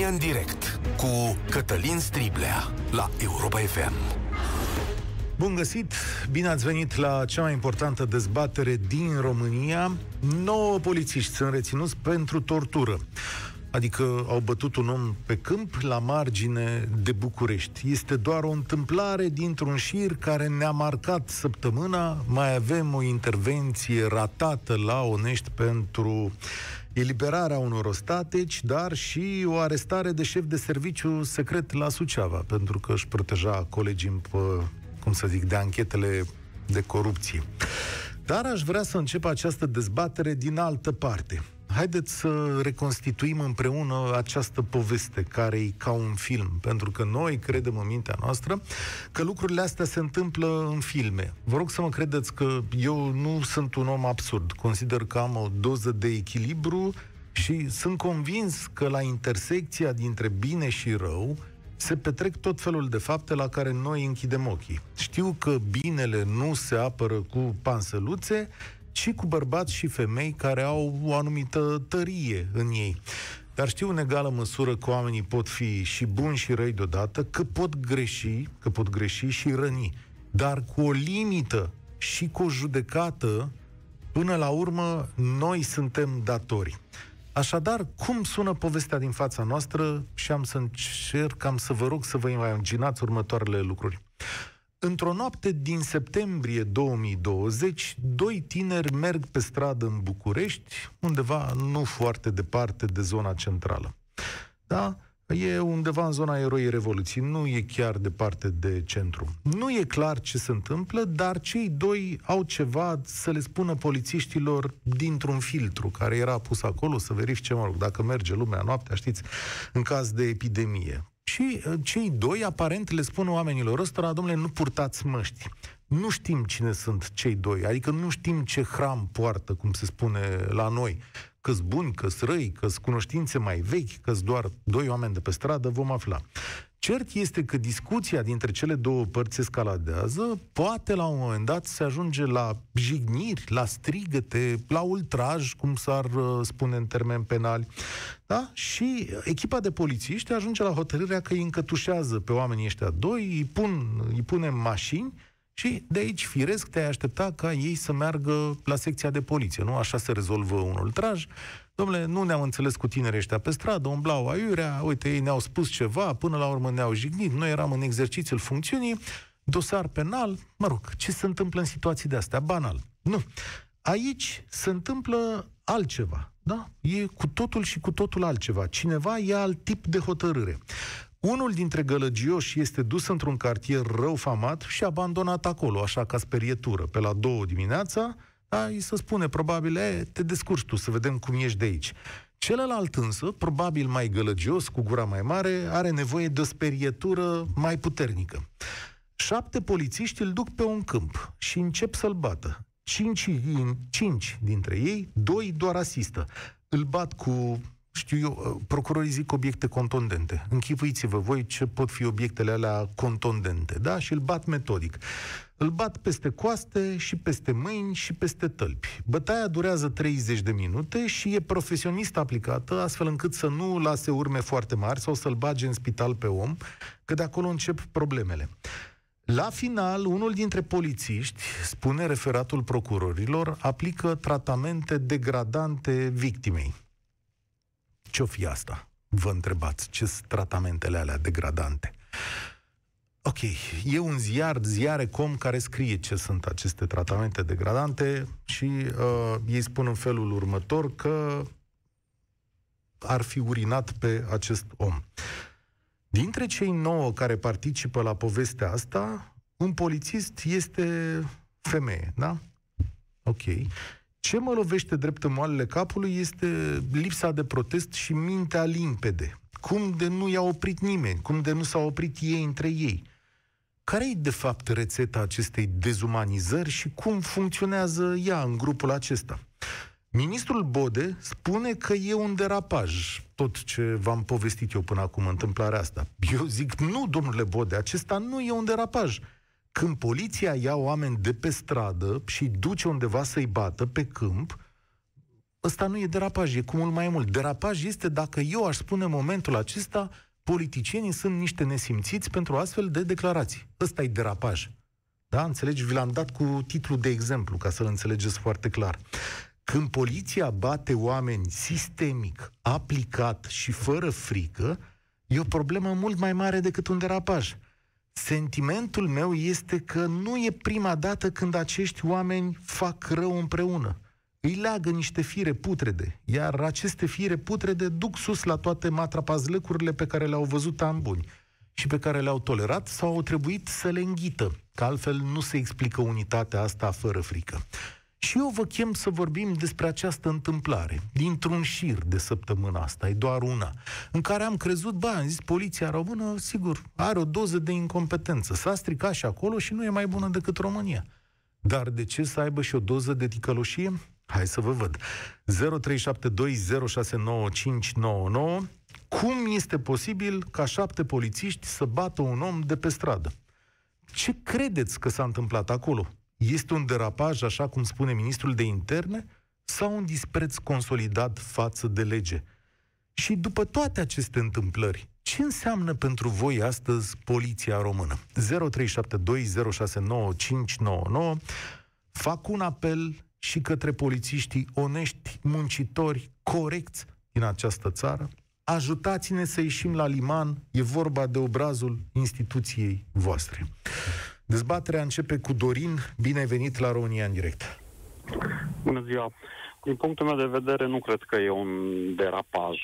România în direct cu Cătălin Striblea la Europa FM. Bun găsit! Bine ați venit la cea mai importantă dezbatere din România. 9 polițiști sunt reținuți pentru tortură. Adică au bătut un om pe câmp la margine de București. Este doar o întâmplare dintr-un șir care ne-a marcat săptămâna. Mai avem o intervenție ratată la Onești pentru eliberarea unor ostateci, dar și o arestare de șef de serviciu secret la Suceava, pentru că își proteja colegii, cum să zic, de anchetele de corupție. Dar aș vrea să încep această dezbatere din altă parte. Haideți să reconstituim împreună această poveste care e ca un film, pentru că noi credem în mintea noastră că lucrurile astea se întâmplă în filme. Vă rog să mă credeți că eu nu sunt un om absurd. Consider că am o doză de echilibru și sunt convins că la intersecția dintre bine și rău se petrec tot felul de fapte la care noi închidem ochii. Știu că binele nu se apără cu pansăluțe, ci cu bărbați și femei care au o anumită tărie în ei. Dar știu în egală măsură că oamenii pot fi și buni și răi deodată, că pot greși, că pot greși și răni, dar cu o limită și cu o judecată, până la urmă, noi suntem datori. Așadar, cum sună povestea din fața noastră și am să încerc, am să vă rog să vă imaginați următoarele lucruri. Într-o noapte din septembrie 2020, doi tineri merg pe stradă în București, undeva nu foarte departe de zona centrală. Da? E undeva în zona eroii Revoluției, nu e chiar departe de centru. Nu e clar ce se întâmplă, dar cei doi au ceva să le spună polițiștilor dintr-un filtru care era pus acolo să verifice, mă rog, dacă merge lumea noaptea, știți, în caz de epidemie. Și uh, cei doi, aparent, le spun oamenilor ăstora, domnule, nu purtați măști. Nu știm cine sunt cei doi, adică nu știm ce hram poartă, cum se spune la noi. că buni, că răi, că cunoștințe mai vechi, că doar doi oameni de pe stradă, vom afla. Cert este că discuția dintre cele două părți escaladează, poate la un moment dat se ajunge la jigniri, la strigăte, la ultraj, cum s-ar uh, spune în termeni penali, da? Și echipa de polițiști ajunge la hotărârea că îi încătușează pe oamenii ăștia doi, îi, pun, îi pune în mașini și de aici, firesc, te-ai aștepta ca ei să meargă la secția de poliție, nu? Așa se rezolvă un ultraj. Domnule, nu ne-am înțeles cu tinerii ăștia pe stradă, umblau aiurea, uite, ei ne-au spus ceva, până la urmă ne-au jignit, noi eram în exercițiul funcțiunii, dosar penal, mă rog, ce se întâmplă în situații de astea? Banal. Nu. Aici se întâmplă altceva, da? E cu totul și cu totul altceva. Cineva e alt tip de hotărâre. Unul dintre gălăgioși este dus într-un cartier rău famat și abandonat acolo, așa ca sperietură, pe la două dimineața, da, îi se spune probabil, e, te descurci tu, să vedem cum ești de aici. Celălalt însă, probabil mai gălăgios, cu gura mai mare, are nevoie de o sperietură mai puternică. Șapte polițiști îl duc pe un câmp și încep să-l bată. Cinci, cinci dintre ei, doi doar asistă. Îl bat cu știu eu, uh, procurorii zic obiecte contundente. Închipuiți-vă voi ce pot fi obiectele alea contundente, da? Și îl bat metodic. Îl bat peste coaste și peste mâini și peste tălpi. Bătaia durează 30 de minute și e profesionist aplicată, astfel încât să nu lase urme foarte mari sau să-l bage în spital pe om, că de acolo încep problemele. La final, unul dintre polițiști, spune referatul procurorilor, aplică tratamente degradante victimei. Ce-o fi asta? Vă întrebați, ce sunt tratamentele alea degradante? Ok, e un ziar, ziare.com, care scrie ce sunt aceste tratamente degradante și uh, ei spun în felul următor că ar fi urinat pe acest om. Dintre cei nouă care participă la povestea asta, un polițist este femeie, da? Ok. Ce mă lovește drept în moalele capului este lipsa de protest și mintea limpede. Cum de nu i-a oprit nimeni? Cum de nu s-au oprit ei între ei? Care e, de fapt, rețeta acestei dezumanizări și cum funcționează ea în grupul acesta? Ministrul Bode spune că e un derapaj, tot ce v-am povestit eu până acum, întâmplarea asta. Eu zic, nu, domnule Bode, acesta nu e un derapaj. Când poliția ia oameni de pe stradă și duce undeva să-i bată pe câmp, ăsta nu e derapaj, e cu mult mai mult. Derapaj este dacă eu aș spune în momentul acesta politicienii sunt niște nesimțiți pentru astfel de declarații. Ăsta e derapaj. Da? Înțelegi? Vi l-am dat cu titlu de exemplu, ca să-l înțelegeți foarte clar. Când poliția bate oameni sistemic, aplicat și fără frică, e o problemă mult mai mare decât un derapaj. Sentimentul meu este că nu e prima dată când acești oameni fac rău împreună. Îi leagă niște fire putrede, iar aceste fire putrede duc sus la toate matrapazlăcurile pe care le-au văzut ani buni și pe care le-au tolerat sau au trebuit să le înghită, că altfel nu se explică unitatea asta fără frică. Și eu vă chem să vorbim despre această întâmplare, dintr-un șir de săptămâna asta, e doar una, în care am crezut, ba, am zis, poliția română, sigur, are o doză de incompetență, s-a stricat și acolo și nu e mai bună decât România. Dar de ce să aibă și o doză de ticăloșie? Hai să vă văd. 0372069599 Cum este posibil ca șapte polițiști să bată un om de pe stradă? Ce credeți că s-a întâmplat acolo? Este un derapaj, așa cum spune ministrul de interne, sau un dispreț consolidat față de lege? Și după toate aceste întâmplări, ce înseamnă pentru voi astăzi poliția română? 0372069599 Fac un apel și către polițiștii onești, muncitori, corecți din această țară. Ajutați-ne să ieșim la liman, e vorba de obrazul instituției voastre. Dezbaterea începe cu Dorin. Bine ai venit la România în direct. Bună ziua. Din punctul meu de vedere, nu cred că e un derapaj.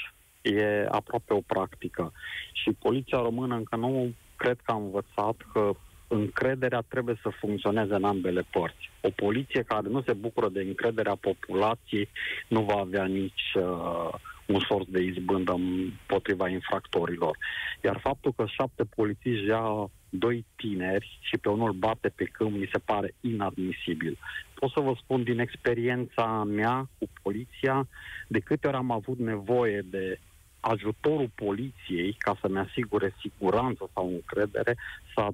E aproape o practică. Și poliția română încă nu cred că a învățat că încrederea trebuie să funcționeze în ambele părți. O poliție care nu se bucură de încrederea populației nu va avea nici uh, un sort de izbândă împotriva infractorilor. Iar faptul că șapte polițiști ia doi tineri și pe unul bate pe câmp mi se pare inadmisibil. Pot să vă spun din experiența mea cu poliția, de câte ori am avut nevoie de ajutorul poliției ca să-mi asigure siguranță sau încredere, s-a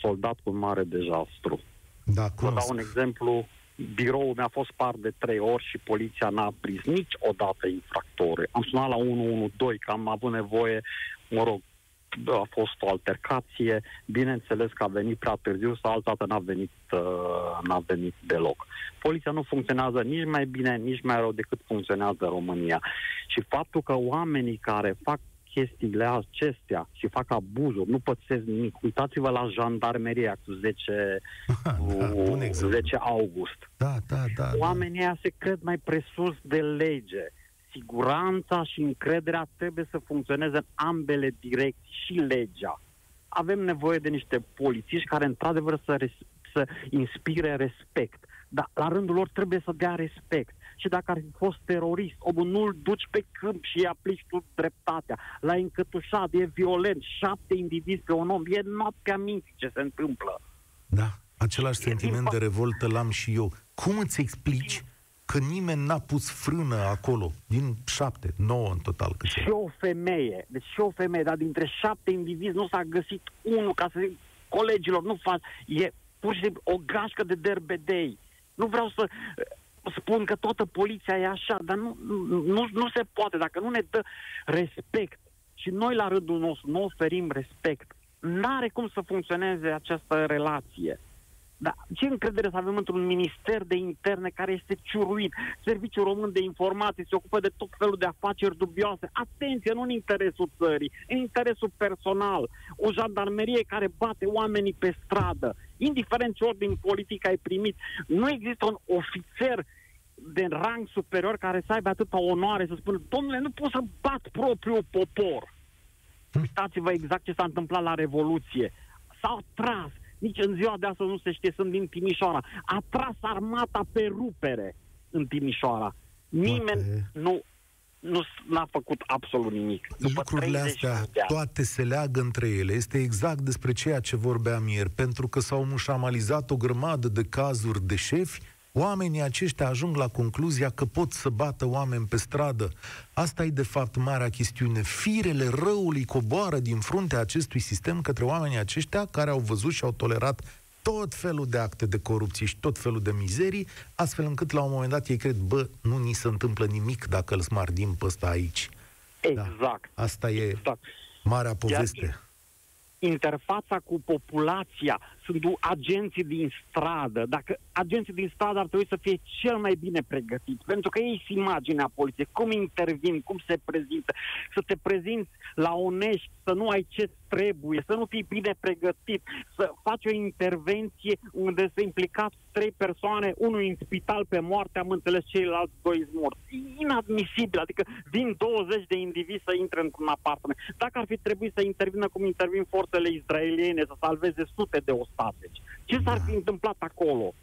soldat cu un mare dezastru. Da, Vă dau un exemplu. Biroul mi-a fost par de trei ori și poliția n-a prins niciodată infractori. Am sunat la 112 că am avut nevoie, mă rog, a fost o altercație, bineînțeles că a venit prea târziu sau altă dată n-a venit, uh, n-a venit deloc. Poliția nu funcționează nici mai bine, nici mai rău decât funcționează România. Și faptul că oamenii care fac chestiile acestea și fac abuzuri, nu pățesc nimic. Uitați-vă la jandarmeria cu 10, da, 10 august. Da, da, da, Oamenii da. se cred mai presus de lege. Siguranța și încrederea trebuie să funcționeze în ambele direcții și legea. Avem nevoie de niște polițiști care într-adevăr să, res- să inspire respect. Dar la rândul lor trebuie să dea respect și dacă ar fi fost terorist, omul nu-l duci pe câmp și îi aplici tu dreptatea. L-ai încătușat, e violent, șapte indivizi pe un om, e noaptea minții ce se întâmplă. Da, același e sentiment de revoltă l-am și eu. Cum îți explici că nimeni n-a pus frână acolo, din șapte, nouă în total. Cât și o femeie, deci și o femeie, dar dintre șapte indivizi nu s-a găsit unul, ca să zic, colegilor, nu fac, e pur și simplu o gașcă de derbedei. Nu vreau să spun că toată poliția e așa, dar nu, nu, nu se poate. Dacă nu ne dă respect și noi la rândul nostru nu oferim respect, n-are cum să funcționeze această relație. Dar ce încredere să avem într-un minister de interne care este ciuruit? Serviciul Român de Informații se ocupă de tot felul de afaceri dubioase. Atenție, nu în interesul țării, în interesul personal. O jandarmerie care bate oamenii pe stradă. Indiferent ce ordin politic ai primit, nu există un ofițer de rang superior care să aibă atâta onoare să spună, domnule, nu pot să bat propriul popor. Uitați-vă exact ce s-a întâmplat la Revoluție. S-au tras nici în ziua de astăzi nu se știe, sunt din Timișoara. A tras armata pe rupere în Timișoara. Nimeni Poate... nu nu n-a făcut absolut nimic. După Lucrurile astea toate se leagă între ele. Este exact despre ceea ce vorbeam ieri, pentru că s-au mușamalizat o grămadă de cazuri de șefi Oamenii aceștia ajung la concluzia că pot să bată oameni pe stradă. Asta e de fapt marea chestiune. Firele răului coboară din fruntea acestui sistem către oamenii aceștia care au văzut și au tolerat tot felul de acte de corupție și tot felul de mizerii, astfel încât la un moment dat ei cred, bă, nu ni se întâmplă nimic dacă îl smardim pe ăsta aici. Exact. Da. Asta e exact. marea poveste. Iar interfața cu populația, sunt agenții din stradă. Dacă agenții din stradă ar trebui să fie cel mai bine pregătiți, pentru că ei sunt imaginea poliției, cum intervin, cum se prezintă, să te prezinți la onești, să nu ai ce trebuie, să nu fii bine pregătit, să faci o intervenție unde se implicați trei persoane, unul în spital pe moarte, am înțeles ceilalți doi morți. Inadmisibil, adică vin 20 de indivizi să intre într-un apartament. Dacă ar fi trebuit să intervină cum intervin forțele izraeliene, să salveze sute de ostateci, ce s-ar fi întâmplat acolo?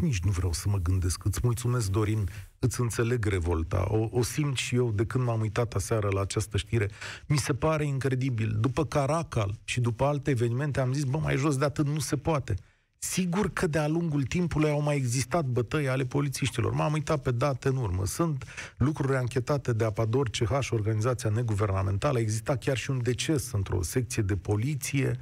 Nici nu vreau să mă gândesc. Îți mulțumesc, Dorin. Îți înțeleg revolta. O, o simt și eu de când m-am uitat aseară la această știre. Mi se pare incredibil. După Caracal și după alte evenimente am zis, bă, mai jos de atât nu se poate. Sigur că de-a lungul timpului au mai existat bătăi ale polițiștilor. M-am uitat pe date în urmă. Sunt lucruri anchetate de Apador CH, organizația neguvernamentală. A existat chiar și un deces într-o secție de poliție.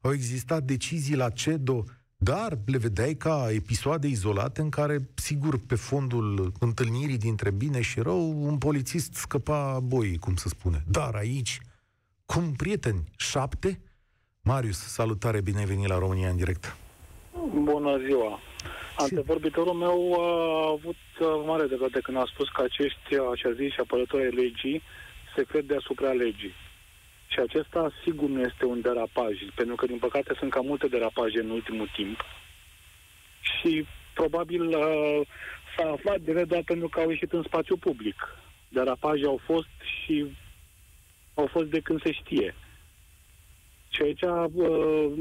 Au existat decizii la CEDO dar le vedeai ca episoade izolate în care, sigur, pe fondul întâlnirii dintre bine și rău, un polițist scăpa boii, cum se spune. Dar aici, cum prieteni, șapte? Marius, salutare, bine ai venit la România în direct. Bună ziua! Antevorbitorul meu a avut uh, mare dreptate când a spus că acești, uh, așa zis, apărători legii se cred deasupra legii. Și acesta sigur nu este un derapaj, pentru că din păcate sunt cam multe derapaje în ultimul timp. Și probabil uh, s-a aflat de doar pentru că au ieșit în spațiu public. Derapaje au fost și au fost de când se știe. Și aici uh,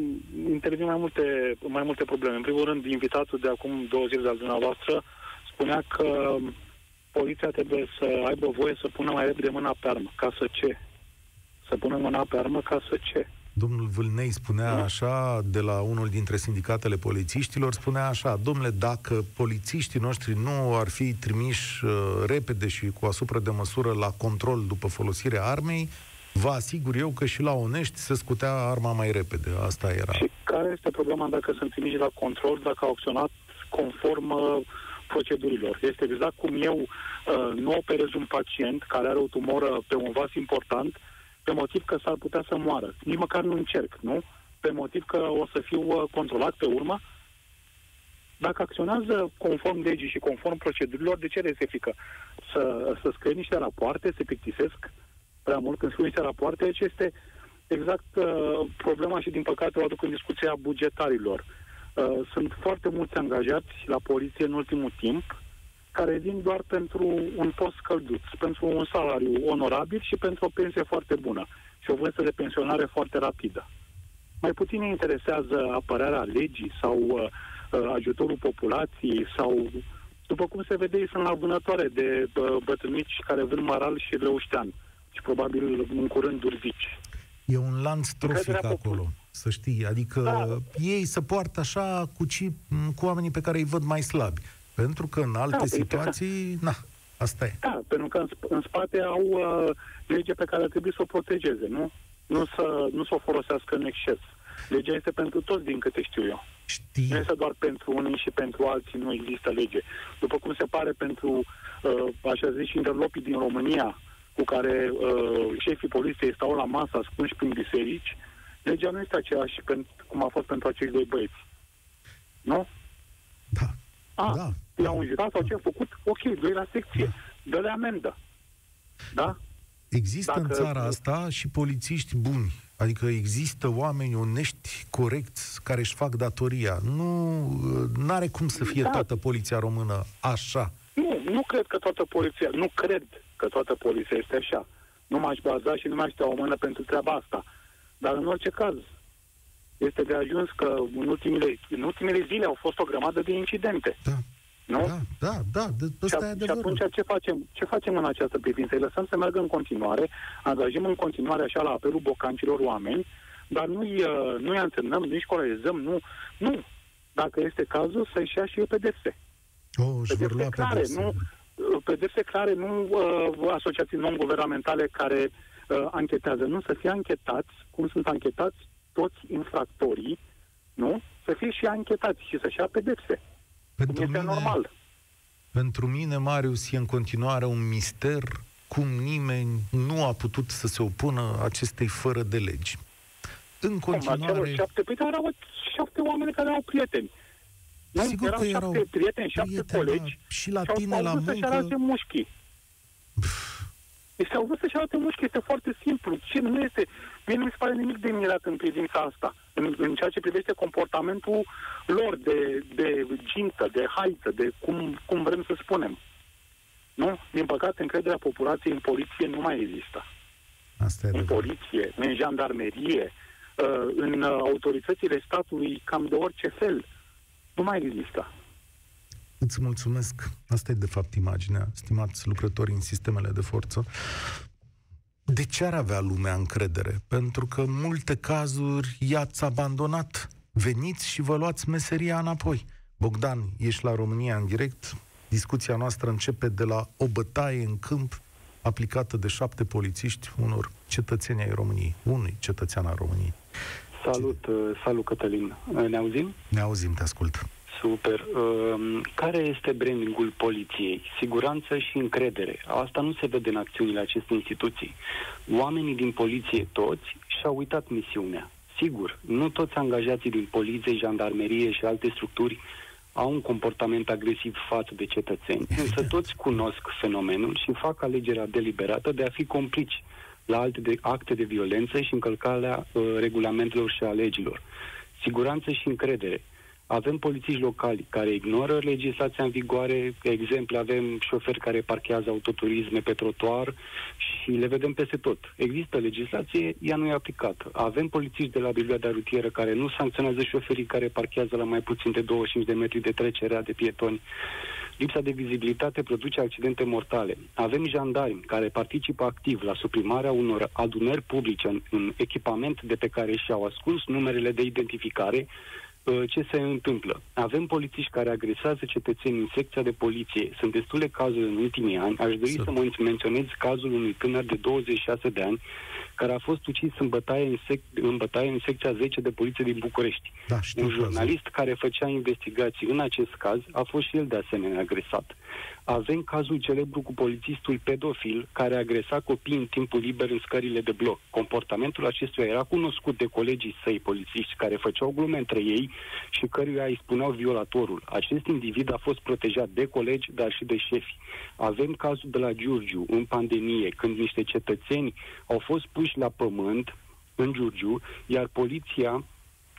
intervin mai multe, mai multe probleme. În primul rând, invitatul de acum două zile de-al dumneavoastră spunea că poliția trebuie să aibă voie să pună mai repede mâna pe armă. Ca să ce? Să punem mâna pe armă ca să ce? Domnul Vâlnei spunea da. așa, de la unul dintre sindicatele polițiștilor, spunea așa, domnule, dacă polițiștii noștri nu ar fi trimiși uh, repede și cu asupra de măsură la control după folosirea armei, vă asigur eu că și la Onești se scutea arma mai repede. Asta era. Și care este problema dacă sunt trimiși la control, dacă au acționat conform uh, procedurilor? Este exact cum eu uh, nu operez un pacient care are o tumoră pe un vas important, pe motiv că s-ar putea să moară. Nici măcar nu încerc, nu? Pe motiv că o să fiu uh, controlat pe urmă. Dacă acționează conform legii și conform procedurilor, de ce le se frică? Să, să scrie niște rapoarte, se plictisesc prea mult când scriu niște rapoarte, deci este exact uh, problema și din păcate o aduc în discuția bugetarilor. Uh, sunt foarte mulți angajați la poliție în ultimul timp care vin doar pentru un post călduț, pentru un salariu onorabil și pentru o pensie foarte bună și o vârstă de pensionare foarte rapidă. Mai puțin îi interesează apărarea legii sau uh, uh, ajutorul populației sau, după cum se vede, ei sunt la vânătoare de uh, bătrânici care vând maral și leuștean și probabil în curând urzici. E un lanț trofic acolo, să știi. Adică da. ei se poartă așa cu, ci, cu oamenii pe care îi văd mai slabi. Pentru că în alte da, situații, na, asta e. Da, pentru că în, în spate au uh, lege pe care trebuie să o protejeze, nu? Nu să, nu să o folosească în exces. Legea este pentru toți, din câte știu eu. Știi. Nu este doar pentru unii și pentru alții, nu există lege. După cum se pare pentru, uh, așa zis, și interlopii din România, cu care uh, șefii poliției stau la masă ascunși prin biserici, legea nu este aceeași pentru, cum a fost pentru acești doi băieți. Nu? Da. A, da i-au înjurat sau ce a făcut, ok, doi la secție, dă-le amendă. Da? Există Dacă... în țara asta și polițiști buni. Adică există oameni onești, corecți, care își fac datoria. Nu are cum să fie da. toată poliția română așa. Nu, nu cred că toată poliția, nu cred că toată poliția este așa. Nu m-aș baza și nu m-aș o mână pentru treaba asta. Dar în orice caz, este de ajuns că în ultimele, în ultimele zile au fost o grămadă de incidente. Da. Nu? Da, da, da, de, ăsta și, e și atunci ce facem? Ce facem în această privință? Îi lăsăm să meargă în continuare, angajăm în continuare așa la apelul bocancilor oameni, dar nu-i, uh, nu-i antrenăm, nu-i școlarizăm, nu, nu. Dacă este cazul, să-și ia și eu pedepse. Oh, pedepse clare, pedepse. nu, uh, pedepse clare, nu uh, asociații non-guvernamentale care uh, anchetează, nu, să fie anchetați, cum sunt anchetați toți infractorii, nu? Să fie să-și ia anchetați și să-și ia pedepse. Pentru este mine, normal. Pentru mine, Marius, e în continuare un mister cum nimeni nu a putut să se opună acestei fără de legi. În continuare... Cum, șapte, păi erau șapte oameni care au prieteni. Nu? Sigur erau că erau șapte prieteni, șapte prieteni, colegi și la tine la muncă... Și mușchi. Este au vrut să-și arate mușchi, este foarte simplu. Ce nu este, mie nu mi se pare nimic de mirat în privința asta, în, în ceea ce privește comportamentul lor de, de gintă, de haiță, de cum, cum vrem să spunem. Nu? Din păcate, încrederea populației în poliție nu mai există. Asta e în poliție, în jandarmerie, uh, în autoritățile statului, cam de orice fel. Nu mai există. Îți mulțumesc. Asta e, de fapt, imaginea, stimați lucrători în sistemele de forță. De ce ar avea lumea încredere? Pentru că în multe cazuri i-ați abandonat. Veniți și vă luați meseria înapoi. Bogdan, ești la România în direct. Discuția noastră începe de la o bătaie în câmp aplicată de șapte polițiști unor cetățeni ai României, unui cetățean al României. Salut, uh, salut Cătălin. Ne auzim? Ne auzim, te ascult. Super. Uh, care este brandingul poliției? Siguranță și încredere. Asta nu se vede în acțiunile acestei instituții. Oamenii din poliție toți și-au uitat misiunea. Sigur, nu toți angajații din poliție, jandarmerie și alte structuri au un comportament agresiv față de cetățeni, însă toți cunosc fenomenul și fac alegerea deliberată de a fi complici la alte de, acte de violență și încălcarea uh, regulamentelor și a legilor. Siguranță și încredere. Avem polițiști locali care ignoră legislația în vigoare, exemple, avem șoferi care parchează autoturisme pe trotuar și le vedem peste tot. Există legislație, ea nu e aplicată. Avem polițiști de la brigada rutieră care nu sancționează șoferii care parchează la mai puțin de 25 de metri de trecerea de pietoni. Lipsa de vizibilitate produce accidente mortale. Avem jandarmi care participă activ la suprimarea unor adunări publice în, în echipament de pe care și-au ascuns numerele de identificare Uh, ce se întâmplă. Avem polițiști care agresează cetățenii în secția de poliție. Sunt destule cazuri în ultimii ani. Aș dori să, să menționez cazul unui tânăr de 26 de ani care a fost ucis în bătaie în, sec- în, bătaie în secția 10 de poliție din București. Da, Un jurnalist cazul. care făcea investigații în acest caz a fost și el de asemenea agresat. Avem cazul celebru cu polițistul pedofil care agresa copii în timpul liber în scările de bloc. Comportamentul acestuia era cunoscut de colegii săi polițiști care făceau glume între ei și căruia îi spuneau violatorul. Acest individ a fost protejat de colegi, dar și de șefi. Avem cazul de la Giurgiu, în pandemie, când niște cetățeni au fost puși la pământ în Giurgiu, iar poliția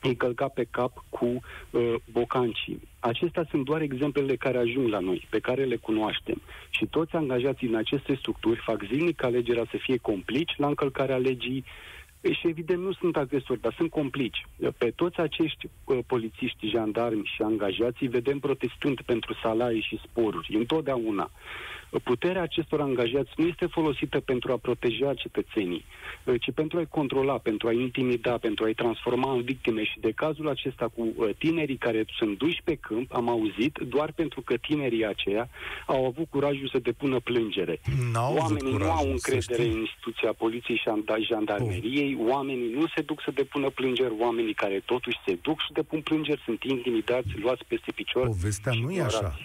îi călca pe cap cu uh, bocancii. Acestea sunt doar exemplele care ajung la noi, pe care le cunoaștem. Și toți angajații în aceste structuri fac zilnic alegerea să fie complici la încălcarea legii și evident nu sunt agresori, dar sunt complici. Pe toți acești uh, polițiști, jandarmi și angajații vedem protestând pentru salarii și sporuri, întotdeauna. Puterea acestor angajați nu este folosită pentru a proteja cetățenii, uh, ci pentru a-i controla, pentru a-i intimida, pentru a-i transforma în victime. Și de cazul acesta cu uh, tinerii care sunt duși pe câmp, am auzit, doar pentru că tinerii aceia au avut curajul să depună plângere. N-au Oamenii curaj, nu au încredere în instituția poliției și a jandarmeriei, oh. oamenii nu se duc să depună plângeri, oamenii care totuși se duc și depun plângeri sunt intimidați, luați peste picior. Povestea nu e așa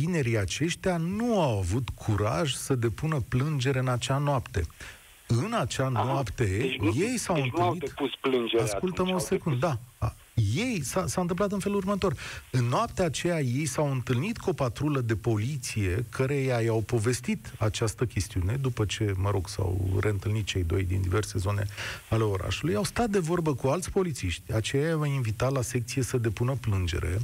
tinerii aceștia nu au avut curaj să depună plângere în acea noapte. În acea Aha, noapte, deci nu, ei s-au deci întâlnit... Nu Ascultă-mă o secundă, da. A, ei s-a, s-a întâmplat în felul următor. În noaptea aceea ei s-au întâlnit cu o patrulă de poliție care i-au povestit această chestiune după ce, mă rog, s-au reîntâlnit cei doi din diverse zone ale orașului. Au stat de vorbă cu alți polițiști. Aceia i-au invitat la secție să depună plângere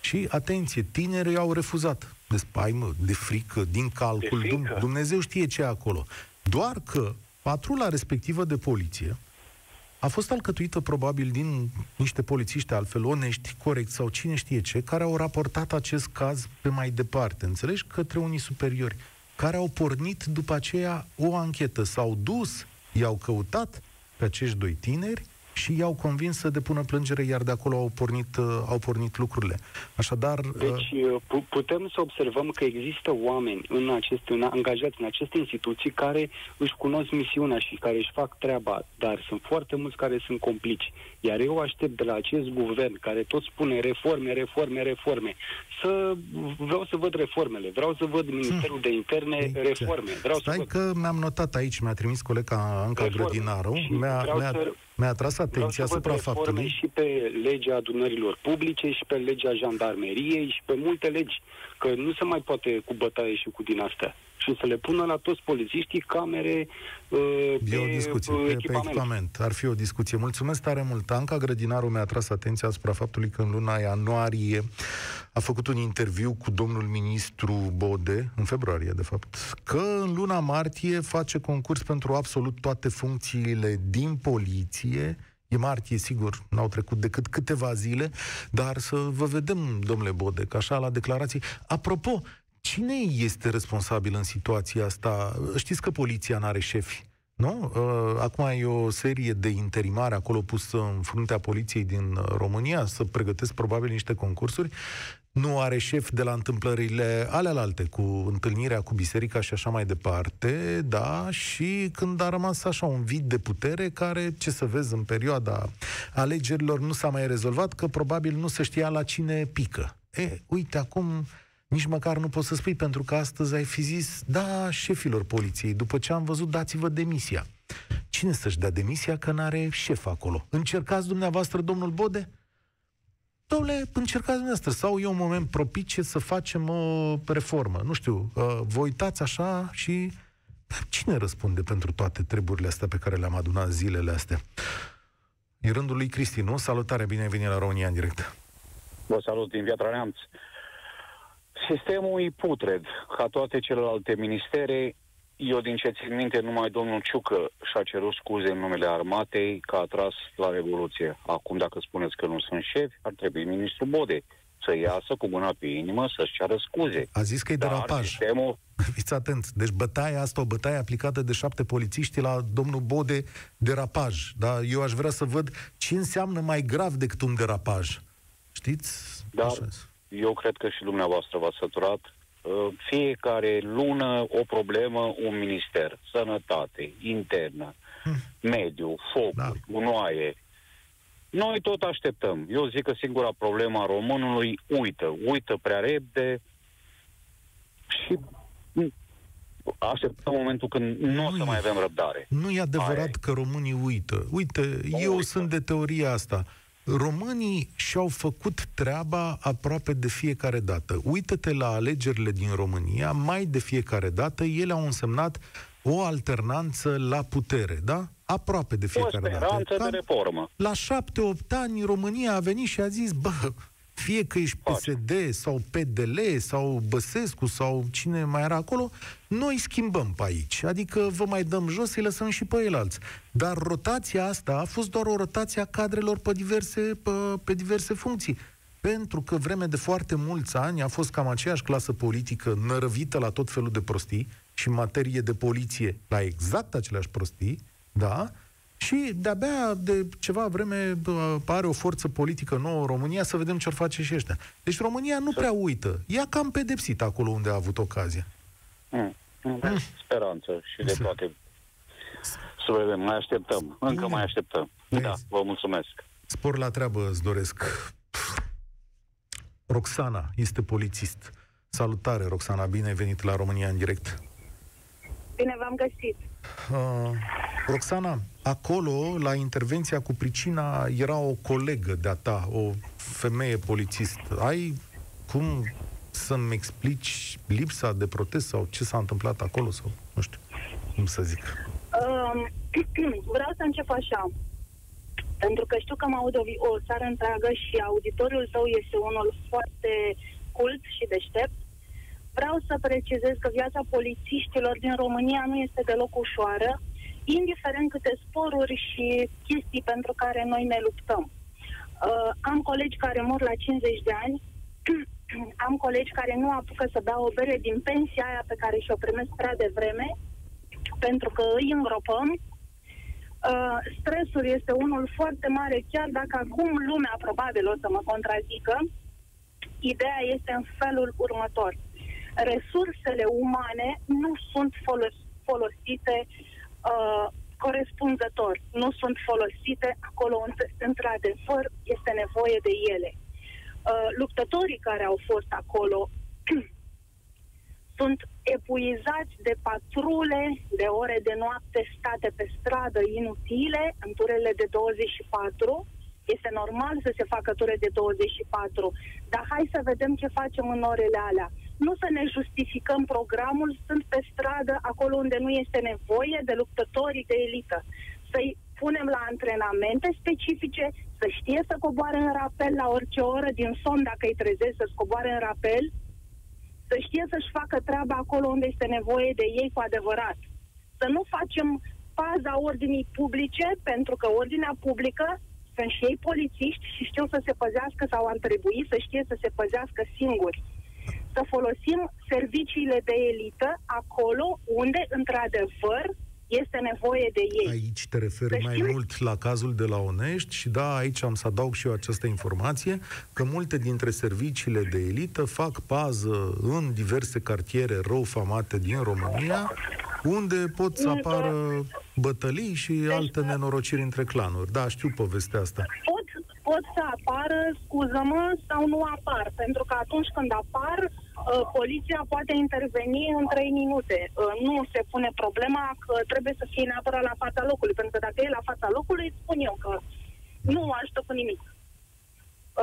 și, atenție, tinerii au refuzat de spaimă, de frică, din calcul, de frică. Dumnezeu știe ce e acolo. Doar că patrula respectivă de poliție a fost alcătuită probabil din niște polițiști altfel onești, corect sau cine știe ce, care au raportat acest caz pe mai departe, înțelegi, către unii superiori, care au pornit după aceea o anchetă, s-au dus, i-au căutat pe acești doi tineri și i-au convins să depună plângere, iar de acolo au pornit, uh, au pornit lucrurile. Așadar... Uh, deci uh, putem să observăm că există oameni în aceste, în, angajați în aceste instituții care își cunosc misiunea și care își fac treaba, dar sunt foarte mulți care sunt complici. Iar eu aștept de la acest guvern, care tot spune reforme, reforme, reforme, să vreau să văd reformele, vreau să văd Ministerul de Interne reforme. Vreau Stai să văd... că mi-am notat aici, mi-a trimis colega Anca reforme. Grădinaru, mi-a, mi-a, să... mi-a tras atenția asupra faptului... și pe legea adunărilor publice și pe legea jandarmeriei și pe multe legi, că nu se mai poate cu bătaie și cu din astea și să le pună la toți polițiștii camere uh, pe, e o discuție, pe, echipament. pe echipament. Ar fi o discuție. Mulțumesc tare mult. Anca Grădinaru mi-a tras atenția asupra faptului că în luna ianuarie a făcut un interviu cu domnul ministru Bode, în februarie, de fapt, că în luna martie face concurs pentru absolut toate funcțiile din poliție, E martie, sigur, n-au trecut decât câteva zile, dar să vă vedem, domnule Bode, că așa la declarații. Apropo, Cine este responsabil în situația asta? Știți că poliția n-are șefi. Nu? Uh, acum e o serie de interimare acolo pusă în fruntea poliției din România să pregătesc probabil niște concursuri. Nu are șef de la întâmplările alealte, cu întâlnirea cu biserica și așa mai departe, da, și când a rămas așa un vid de putere care, ce să vezi, în perioada alegerilor nu s-a mai rezolvat, că probabil nu se știa la cine pică. E, uite, acum nici măcar nu poți să spui, pentru că astăzi ai fi zis, da, șefilor poliției, după ce am văzut, dați-vă demisia. Cine să-și dea demisia că n-are șef acolo? Încercați dumneavoastră, domnul Bode? Domnule, încercați dumneavoastră, sau e un moment propice să facem o reformă. Nu știu, uh, vă uitați așa și cine răspunde pentru toate treburile astea pe care le-am adunat zilele astea? E rândul lui Cristi, nu? Salutare, bine ai venit la România în direct. Vă salut din Piatra Neamț. Sistemul e putred, ca toate celelalte ministere. Eu, din ce țin minte, numai domnul Ciucă și-a cerut scuze în numele armatei că a tras la Revoluție. Acum, dacă spuneți că nu sunt șefi, ar trebui ministrul Bode să iasă cu mâna pe inimă să-și ceară scuze. A zis că e Dar derapaj. Sistemul... Fiți atent. Deci bătaia asta, o bătaie aplicată de șapte polițiști la domnul Bode, derapaj. Da? Eu aș vrea să văd ce înseamnă mai grav decât un derapaj. Știți? Dar Așa eu cred că și dumneavoastră v-ați săturat, uh, fiecare lună o problemă, un minister, sănătate, internă, hmm. mediu, foc, da. gunoaie. Noi tot așteptăm. Eu zic că singura problemă a românului uită, uită prea repede și așteptăm momentul când nu, nu o să mai avem răbdare. Nu e adevărat Aia. că românii uită. Uite, nu eu uită. sunt de teoria asta românii și-au făcut treaba aproape de fiecare dată. Uită-te la alegerile din România, mai de fiecare dată ele au însemnat o alternanță la putere, da? Aproape de fiecare o dată. Cam de reformă. La șapte-opt ani România a venit și a zis, bă, fie că ești PSD sau PDL sau Băsescu sau cine mai era acolo, noi schimbăm pe aici. Adică vă mai dăm jos, îi lăsăm și pe alți. Dar rotația asta a fost doar o rotație a cadrelor pe diverse, pe, pe diverse funcții. Pentru că vreme de foarte mulți ani a fost cam aceeași clasă politică nărăvită la tot felul de prostii și în materie de poliție la exact aceleași prostii, da? Și de-abia de ceva vreme are o forță politică nouă România să vedem ce-or face și ăștia. Deci România nu prea uită. Ea cam pedepsit acolo unde a avut ocazia. Mm. Mm. Speranță și de toate. Să vedem, mai așteptăm. Încă mm. mai așteptăm. Vezi. Da, vă mulțumesc. Spor la treabă îți doresc. Roxana este polițist. Salutare, Roxana, bine ai venit la România în direct. Bine v-am găsit. Uh, Roxana, acolo, la intervenția cu pricina, era o colegă de-a ta, o femeie polițist. Ai cum să-mi explici lipsa de protest sau ce s-a întâmplat acolo sau nu știu cum să zic? Um, vreau să încep așa. Pentru că știu că mă aud o, o țară întreagă și auditoriul tău este unul foarte cult și deștept Vreau să precizez că viața polițiștilor din România nu este deloc ușoară, indiferent câte sporuri și chestii pentru care noi ne luptăm. Uh, am colegi care mor la 50 de ani, am colegi care nu apucă să dau o bere din pensia aia pe care și-o primesc prea devreme, pentru că îi îngropăm. Uh, stresul este unul foarte mare, chiar dacă acum lumea probabil o să mă contrazică. Ideea este în felul următor. Resursele umane nu sunt folos- folosite uh, corespunzător, nu sunt folosite acolo unde, într-adevăr, este nevoie de ele. Uh, luptătorii care au fost acolo sunt epuizați de patrule, de ore de noapte state pe stradă inutile, în turele de 24. Este normal să se facă ture de 24, dar hai să vedem ce facem în orele alea. Nu să ne justificăm programul, sunt pe stradă acolo unde nu este nevoie de luptătorii de elită. Să-i punem la antrenamente specifice, să știe să coboare în rapel la orice oră din somn dacă îi trezesc să coboare în rapel, să știe să-și facă treaba acolo unde este nevoie de ei cu adevărat. Să nu facem paza ordinii publice, pentru că ordinea publică sunt și ei polițiști și știu să se păzească sau ar trebui să știe să se păzească singuri. Să folosim serviciile de elită acolo unde, într-adevăr, este nevoie de ei. Aici te referi deci, mai mult la cazul de la Onești și da, aici am să adaug și eu această informație, că multe dintre serviciile de elită fac pază în diverse cartiere rău famate din România, unde pot să apară bătălii și deci, alte nenorociri între clanuri. Da, știu povestea asta. Pot, pot să apară, scuză-mă, sau nu apar, pentru că atunci când apar, Uh, poliția poate interveni în 3 minute. Uh, nu se pune problema că trebuie să fie neapărat la fața locului, pentru că dacă e la fața locului, spun eu că nu ajută cu nimic.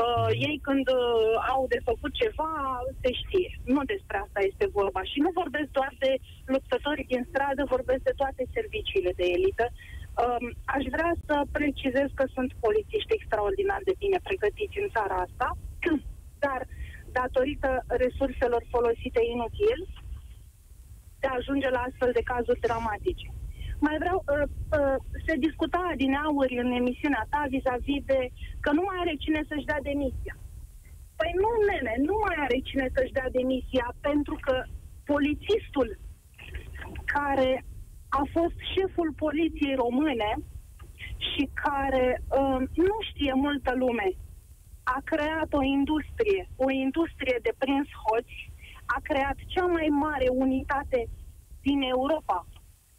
Uh, ei când uh, au de făcut ceva, se știe. Nu despre asta este vorba. Și nu vorbesc doar de luptători din stradă, vorbesc de toate serviciile de elită. Uh, aș vrea să precizez că sunt polițiști extraordinar de bine pregătiți în țara asta, dar uh, datorită resurselor folosite inutil, de a ajunge la astfel de cazuri dramatice. Mai vreau, uh, uh, se discuta din auri în emisiunea ta vis-a-vis de că nu mai are cine să-și dea demisia. Păi nu, nene, nu mai are cine să-și dea demisia pentru că polițistul care a fost șeful poliției române și care uh, nu știe multă lume a creat o industrie, o industrie de prins hoți, a creat cea mai mare unitate din Europa,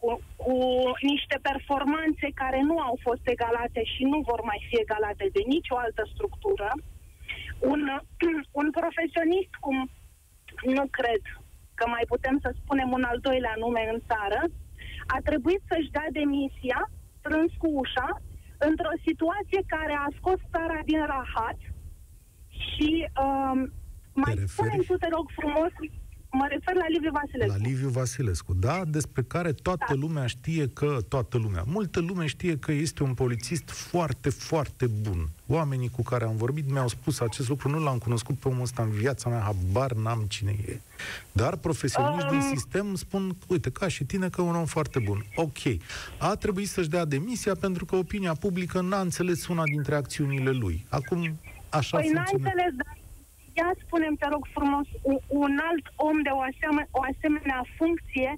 cu, cu niște performanțe care nu au fost egalate și nu vor mai fi egalate de nicio altă structură. Un, un profesionist cum nu cred că mai putem să spunem un al doilea nume în țară, a trebuit să-și dea demisia strâns cu ușa într-o situație care a scos țara din rahat, și um, mai spune tu, te rog frumos, mă refer la Liviu Vasilescu. La Liviu Vasilescu, da, despre care toată da. lumea știe că, toată lumea, multă lume știe că este un polițist foarte, foarte bun. Oamenii cu care am vorbit mi-au spus acest lucru, nu l-am cunoscut pe omul ăsta în viața mea, habar n-am cine e. Dar profesioniști um... din sistem spun, uite, ca și tine, că e un om foarte bun. Ok. A trebuit să-și dea demisia pentru că opinia publică n-a înțeles una dintre acțiunile lui. Acum, Așa păi n-ai înțeles, dar ia spunem, te rog frumos, un, un alt om de o asemenea, o asemenea funcție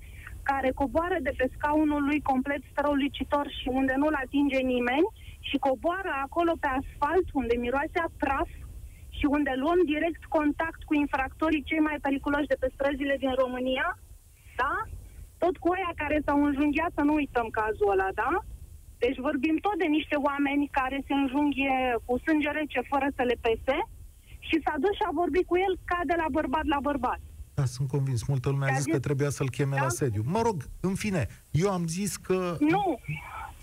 care coboară de pe scaunul lui complet strălucitor și unde nu-l atinge nimeni și coboară acolo pe asfalt unde miroase a praf și unde luăm direct contact cu infractorii cei mai periculoși de pe străzile din România, da? Tot cu aia care s-au înjunghiat, să nu uităm cazul ăla, da? Deci vorbim tot de niște oameni care se înjunghie cu sânge rece fără să le pese și s-a dus și a vorbit cu el ca de la bărbat la bărbat. Da, sunt convins. Multă lume a zis, zis că trebuia să-l cheme da? la sediu. Mă rog, în fine, eu am zis că... Nu,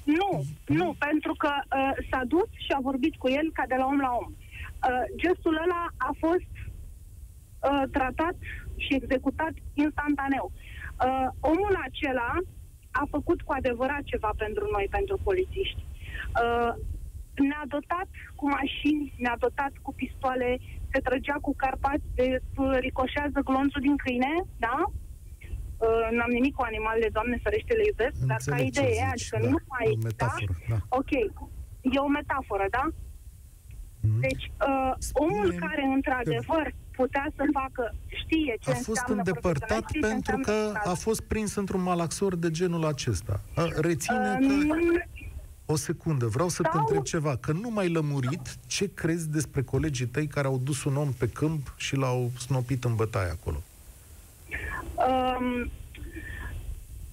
nu, nu, pentru că uh, s-a dus și a vorbit cu el ca de la om la om. Uh, gestul ăla a fost uh, tratat și executat instantaneu. Uh, omul acela a făcut cu adevărat ceva pentru noi, pentru polițiști. Uh, ne-a dotat cu mașini, ne-a dotat cu pistoale, se trăgea cu carpați, de, ricoșează glonțul din câine, da? Uh, n-am nimic cu animalele, Doamne ferește, le iubesc, Înțeleg dar ca idee, zici, adică da, nu mai... O metaforă, da? da? Ok, e o metaforă, da? Mm. Deci, uh, omul care, într-adevăr, putea să facă, știe ce A fost îndepărtat pentru că a fost prins într-un malaxor de genul acesta. Reține uh, că... o secundă, vreau să Sau... te întreb ceva, că nu mai lămurit ce crezi despre colegii tăi care au dus un om pe câmp și l-au snopit în bătaie acolo? Um,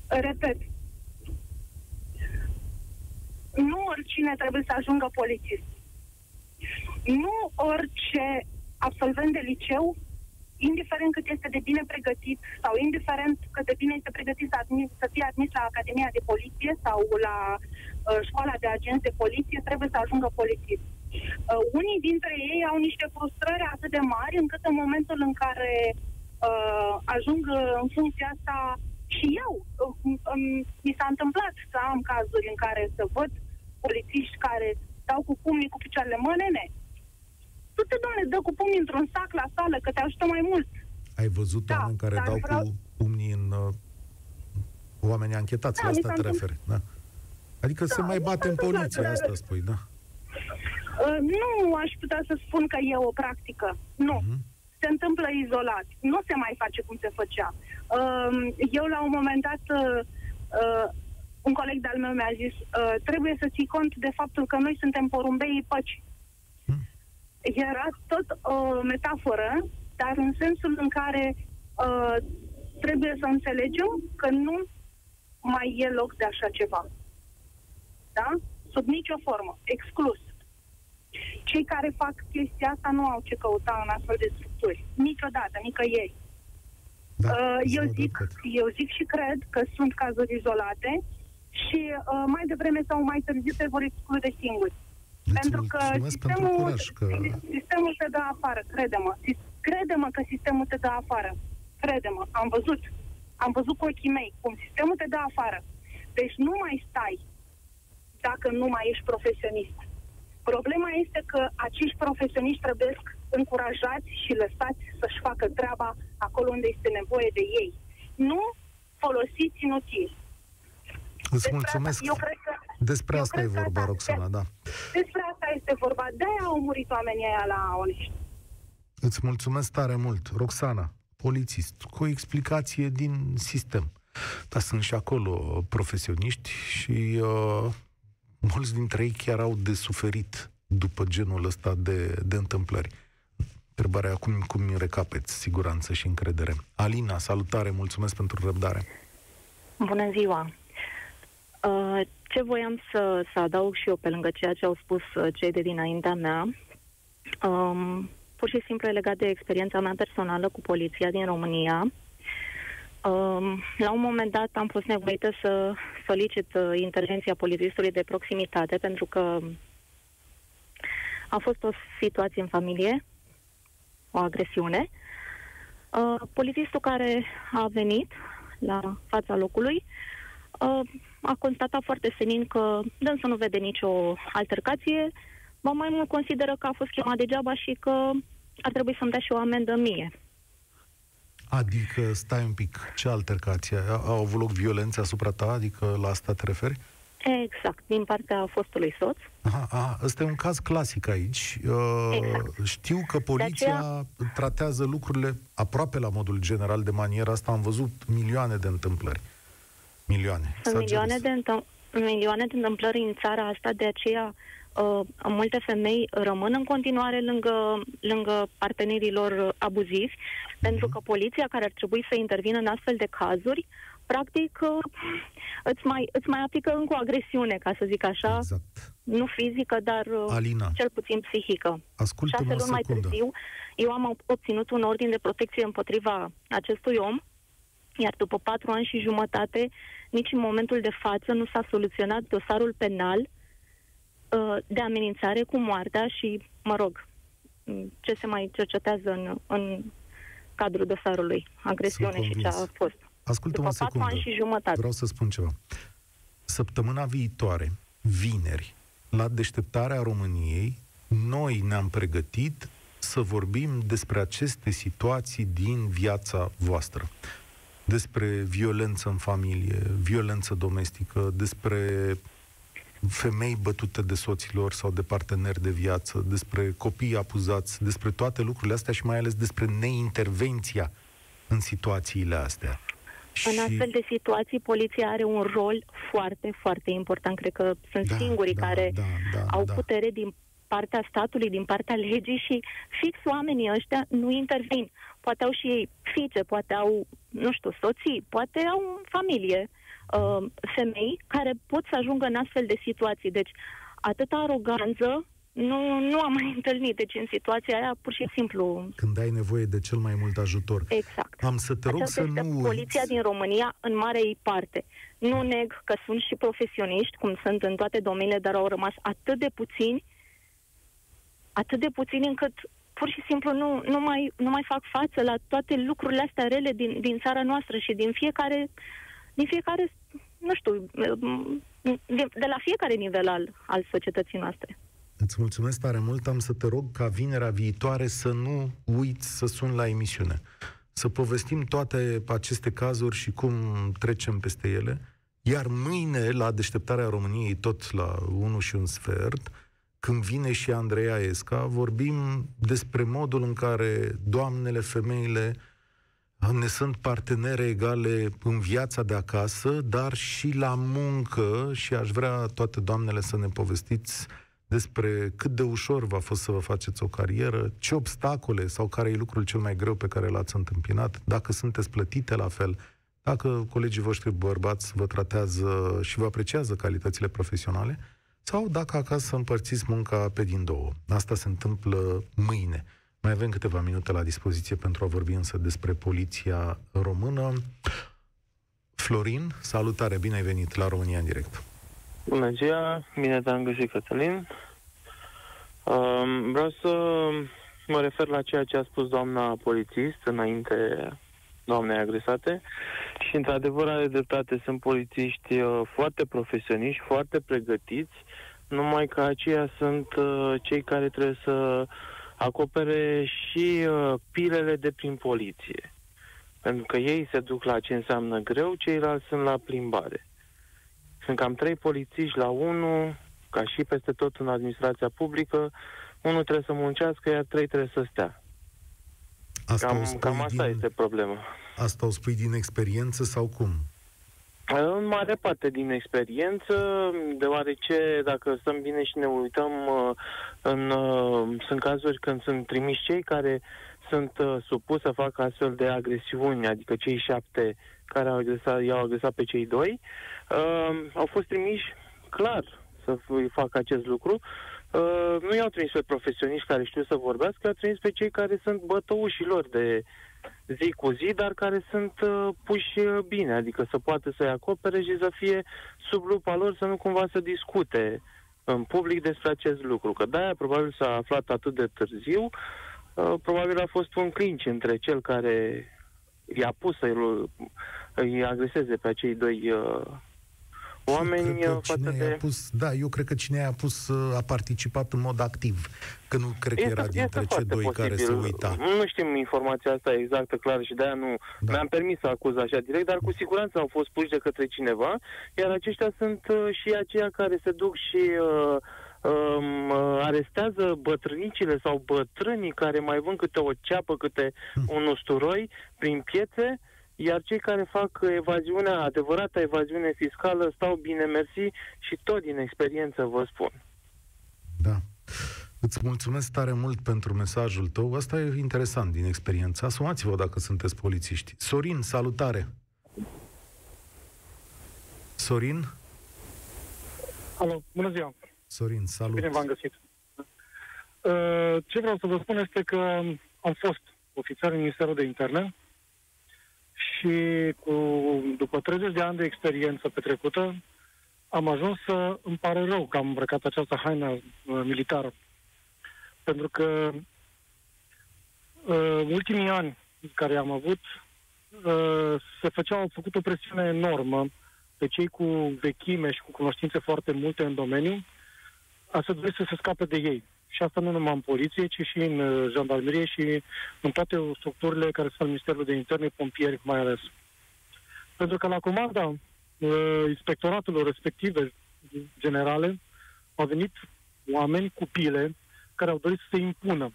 repet, nu oricine trebuie să ajungă polițist. Nu orice absolvent de liceu, indiferent cât este de bine pregătit sau indiferent cât de bine este pregătit să, admis, să fie admis la Academia de Poliție sau la uh, școala de agenți de poliție, trebuie să ajungă polițist. Uh, unii dintre ei au niște frustrări atât de mari încât în momentul în care uh, ajung în funcția asta și eu, uh, um, mi s-a întâmplat să am cazuri în care să văd polițiști care stau cu pumnii cu picioarele, mă, nene, tu te, doamne, dă cu pumnii într-un sac la sală, că te ajută mai mult. Ai văzut da, oameni care dau vreau... cu pumnii în uh, oameni anchetați, da, la asta te referi, da? Adică da, se mai bate în poliție, asta spui, da? Uh, nu aș putea să spun că e o practică. Nu. Uh-huh. Se întâmplă izolat. Nu se mai face cum se făcea. Uh, eu, la un moment dat, uh, uh, un coleg de-al meu mi-a zis uh, trebuie să ții cont de faptul că noi suntem porumbeii păci. Hmm. Era tot o metaforă, dar în sensul în care uh, trebuie să înțelegem că nu mai e loc de așa ceva. Da? Sub nicio formă. Exclus. Cei care fac chestia asta nu au ce căuta în astfel de structuri. Niciodată, nicăieri. Da, uh, eu, zic, eu zic și cred că sunt cazuri izolate și uh, mai devreme sau mai târziu se vor exclude singuri. Îți pentru că sistemul, pentru curaj, că... sistemul te dă afară, crede-mă. Crede-mă că sistemul te dă afară. Crede-mă, am văzut. Am văzut cu ochii mei cum sistemul te dă afară. Deci nu mai stai dacă nu mai ești profesionist. Problema este că acești profesioniști trebuie încurajați și lăsați să-și facă treaba acolo unde este nevoie de ei. Nu folosiți inutil. Îți mulțumesc. Asta, eu cred că, despre asta e vorba, asta, Roxana, da. Despre asta este vorba. De-aia au murit oamenii aia la Oliști. Îți mulțumesc tare mult, Roxana, polițist, cu o explicație din sistem. Dar sunt și acolo profesioniști și uh, mulți dintre ei chiar au de suferit după genul ăsta de, de întâmplări. Întrebarea acum cum îmi recapeți siguranță și încredere. Alina, salutare, mulțumesc pentru răbdare. Bună ziua! Uh, ce voiam să, să adaug și eu pe lângă ceea ce au spus uh, cei de dinaintea mea, um, pur și simplu e legat de experiența mea personală cu poliția din România. Um, la un moment dat am fost nevoită să solicit uh, intervenția polițistului de proximitate pentru că a fost o situație în familie, o agresiune. Uh, polițistul care a venit la fața locului uh, a constatat foarte senin că dânsul nu vede nicio altercație, ba mai mult consideră că a fost chemat degeaba și că ar trebui să-mi dea și o amendă mie. Adică, stai un pic, ce altercație? A, a avut loc violență asupra ta? Adică la asta te referi? Exact, din partea fostului soț. Aha, aha, ăsta e un caz clasic aici. Uh, exact. Știu că poliția aceea... tratează lucrurile aproape la modul general de maniera asta. Am văzut milioane de întâmplări. Milioane. Sunt milioane de, întâm- milioane de întâmplări în țara asta, de aceea uh, multe femei rămân în continuare lângă, lângă partenerii lor abuzivi, uh-huh. pentru că poliția care ar trebui să intervină în astfel de cazuri, practic uh, îți, mai, îți mai aplică încă o agresiune, ca să zic așa, exact. nu fizică, dar uh, Alina, cel puțin psihică. Șase luni mai târziu, eu am obținut un ordin de protecție împotriva acestui om, iar după patru ani și jumătate, nici în momentul de față nu s-a soluționat dosarul penal uh, de amenințare cu moartea și, mă rog, ce se mai cercetează în, în cadrul dosarului, agresiune și ce a fost. Ascultă-mă După patru ani și jumătate. Vreau să spun ceva. Săptămâna viitoare, vineri, la deșteptarea României, noi ne-am pregătit să vorbim despre aceste situații din viața voastră despre violență în familie, violență domestică, despre femei bătute de soților sau de parteneri de viață, despre copii apuzați, despre toate lucrurile astea și mai ales despre neintervenția în situațiile astea. Și... În astfel de situații, poliția are un rol foarte, foarte important. Cred că sunt da, singurii da, care da, da, au da. putere din partea statului, din partea legii și fix oamenii ăștia nu intervin. Poate au și ei fiice, poate au, nu știu, soții, poate au familie, uh, femei care pot să ajungă în astfel de situații. Deci, atâta aroganță nu, nu am mai întâlnit. Deci în situația aia, pur și simplu... Când ai nevoie de cel mai mult ajutor. Exact. Am să te rog Aceasta să nu Poliția uiți. din România, în mare ei parte. Nu neg că sunt și profesioniști, cum sunt în toate domeniile, dar au rămas atât de puțini, atât de puțini încât pur și simplu nu, nu, mai, nu mai fac față la toate lucrurile astea rele din, din țara noastră și din fiecare, din fiecare, nu știu, de, de la fiecare nivel al, al societății noastre. Îți mulțumesc tare mult. Am să te rog ca vinerea viitoare să nu uiți să sun la emisiune. Să povestim toate aceste cazuri și cum trecem peste ele. Iar mâine, la deșteptarea României, tot la 1 și un sfert, când vine și Andreea Esca, vorbim despre modul în care doamnele, femeile ne sunt partenere egale în viața de acasă, dar și la muncă. Și aș vrea toate doamnele să ne povestiți despre cât de ușor v-a fost să vă faceți o carieră, ce obstacole sau care e lucrul cel mai greu pe care l-ați întâmpinat, dacă sunteți plătite la fel, dacă colegii voștri bărbați vă tratează și vă apreciază calitățile profesionale, sau dacă acasă împărțiți munca pe din două. Asta se întâmplă mâine. Mai avem câteva minute la dispoziție pentru a vorbi însă despre poliția română. Florin, salutare, bine ai venit la România în direct. Bună ziua, bine te-am găsit, Cătălin. Um, vreau să mă refer la ceea ce a spus doamna polițist înainte doamnei agresate și într-adevăr are dreptate, sunt polițiști uh, foarte profesioniști, foarte pregătiți, numai că aceia sunt uh, cei care trebuie să acopere și uh, pilele de prin poliție. Pentru că ei se duc la ce înseamnă greu, ceilalți sunt la plimbare. Sunt cam trei polițiști la unul, ca și peste tot în administrația publică, unul trebuie să muncească, iar trei trebuie să stea. Asta cam, cam asta din, este problema. Asta o spui din experiență sau cum? În mare parte din experiență, deoarece dacă stăm bine și ne uităm, uh, în, uh, sunt cazuri când sunt trimiși cei care sunt uh, supuși să facă astfel de agresiuni, adică cei șapte care au agresat, i-au agresat pe cei doi, uh, au fost trimiși clar să facă acest lucru. Uh, nu i-au trimis pe profesioniști care știu să vorbească, i-au trimis pe cei care sunt bătăușii lor de zi cu zi, dar care sunt uh, puși uh, bine, adică să poată să-i acopere și să fie sub lupa lor, să nu cumva să discute în public despre acest lucru. Că de-aia probabil s-a aflat atât de târziu, uh, probabil a fost un clinci între cel care i-a pus să îi agreseze pe acei doi uh, oameni uh, față de... Pus, da, eu cred că cine a pus uh, a participat în mod activ, că nu cred că era dintre cei doi posibil. care se uita. Nu știm informația asta exactă, clar, și de-aia nu da. mi-am permis să acuz așa direct, dar cu siguranță au fost puși de către cineva, iar aceștia sunt uh, și aceia care se duc și uh, um, uh, arestează bătrânicile sau bătrânii care mai vând câte o ceapă, câte hm. un usturoi prin piețe, iar cei care fac evaziunea, adevărata evaziune fiscală, stau bine mersi și tot din experiență vă spun. Da. Îți mulțumesc tare mult pentru mesajul tău. Asta e interesant din experiență. Asumați-vă dacă sunteți polițiști. Sorin, salutare! Sorin? Alo, bună ziua! Sorin, salut! Bine v-am găsit! Uh, ce vreau să vă spun este că am fost ofițer în Ministerul de Interne și cu, după 30 de ani de experiență petrecută, am ajuns să îmi pare rău că am îmbrăcat această haină uh, militară. Pentru că uh, ultimii ani care am avut, uh, se făceau, au făcut o presiune enormă pe cei cu vechime și cu cunoștințe foarte multe în domeniu, a să doresc să se scape de ei. Și asta nu numai în poliție, ci și în uh, jandarmerie și în toate structurile care sunt al Ministerului de Interne, pompieri mai ales. Pentru că la comanda uh, inspectoratelor respective generale au venit oameni cu pile care au dorit să se impună.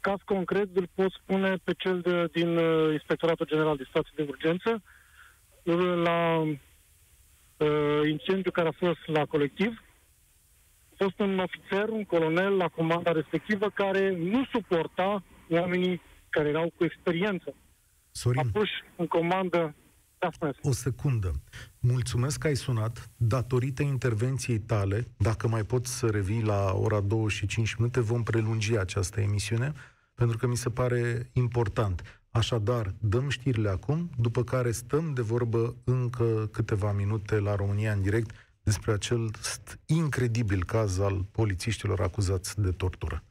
Caz concret îl pot spune pe cel de, din uh, Inspectoratul General de Stații de Urgență, la uh, incendiu care a fost la colectiv. A fost un ofițer, un colonel la comanda respectivă care nu suporta oamenii care erau cu experiență. Sorin. A pus în comandă da, o secundă. Mulțumesc că ai sunat. Datorită intervenției tale, dacă mai pot să revii la ora 2 și 5 minute, vom prelungi această emisiune, pentru că mi se pare important. Așadar, dăm știrile acum, după care stăm de vorbă încă câteva minute la România în direct despre acel incredibil caz al polițiștilor acuzați de tortură.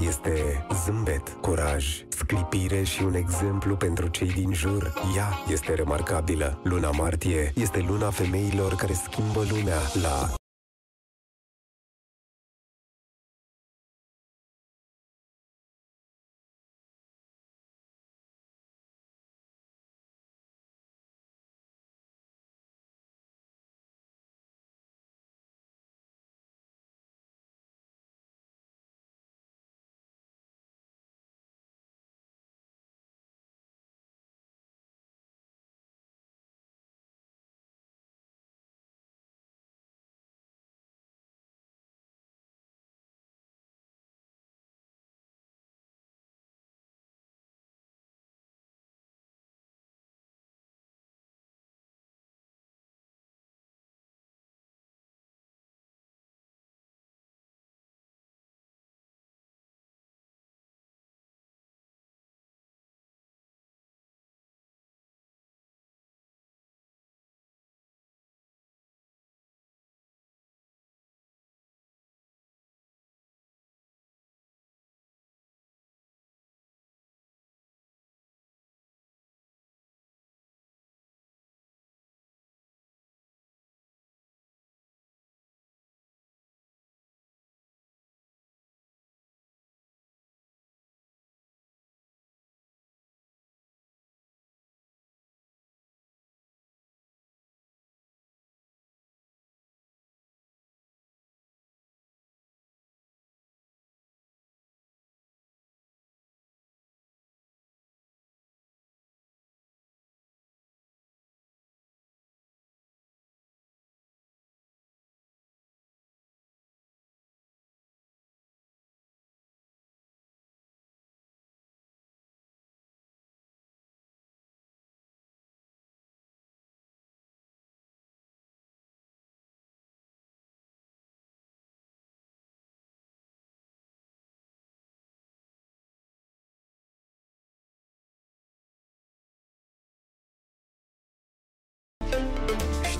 Este zâmbet, curaj, sclipire și un exemplu pentru cei din jur. Ea este remarcabilă. Luna martie este luna femeilor care schimbă lumea la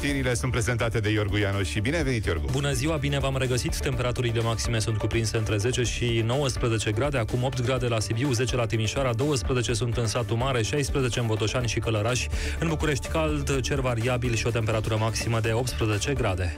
Știrile sunt prezentate de Iorgu Ianoș și bine ai venit, Iorgu! Bună ziua, bine v-am regăsit! Temperaturile maxime sunt cuprinse între 10 și 19 grade, acum 8 grade la Sibiu, 10 la Timișoara, 12 sunt în satul mare, 16 în Botoșani și Călăraș, în București cald, cer variabil și o temperatură maximă de 18 grade.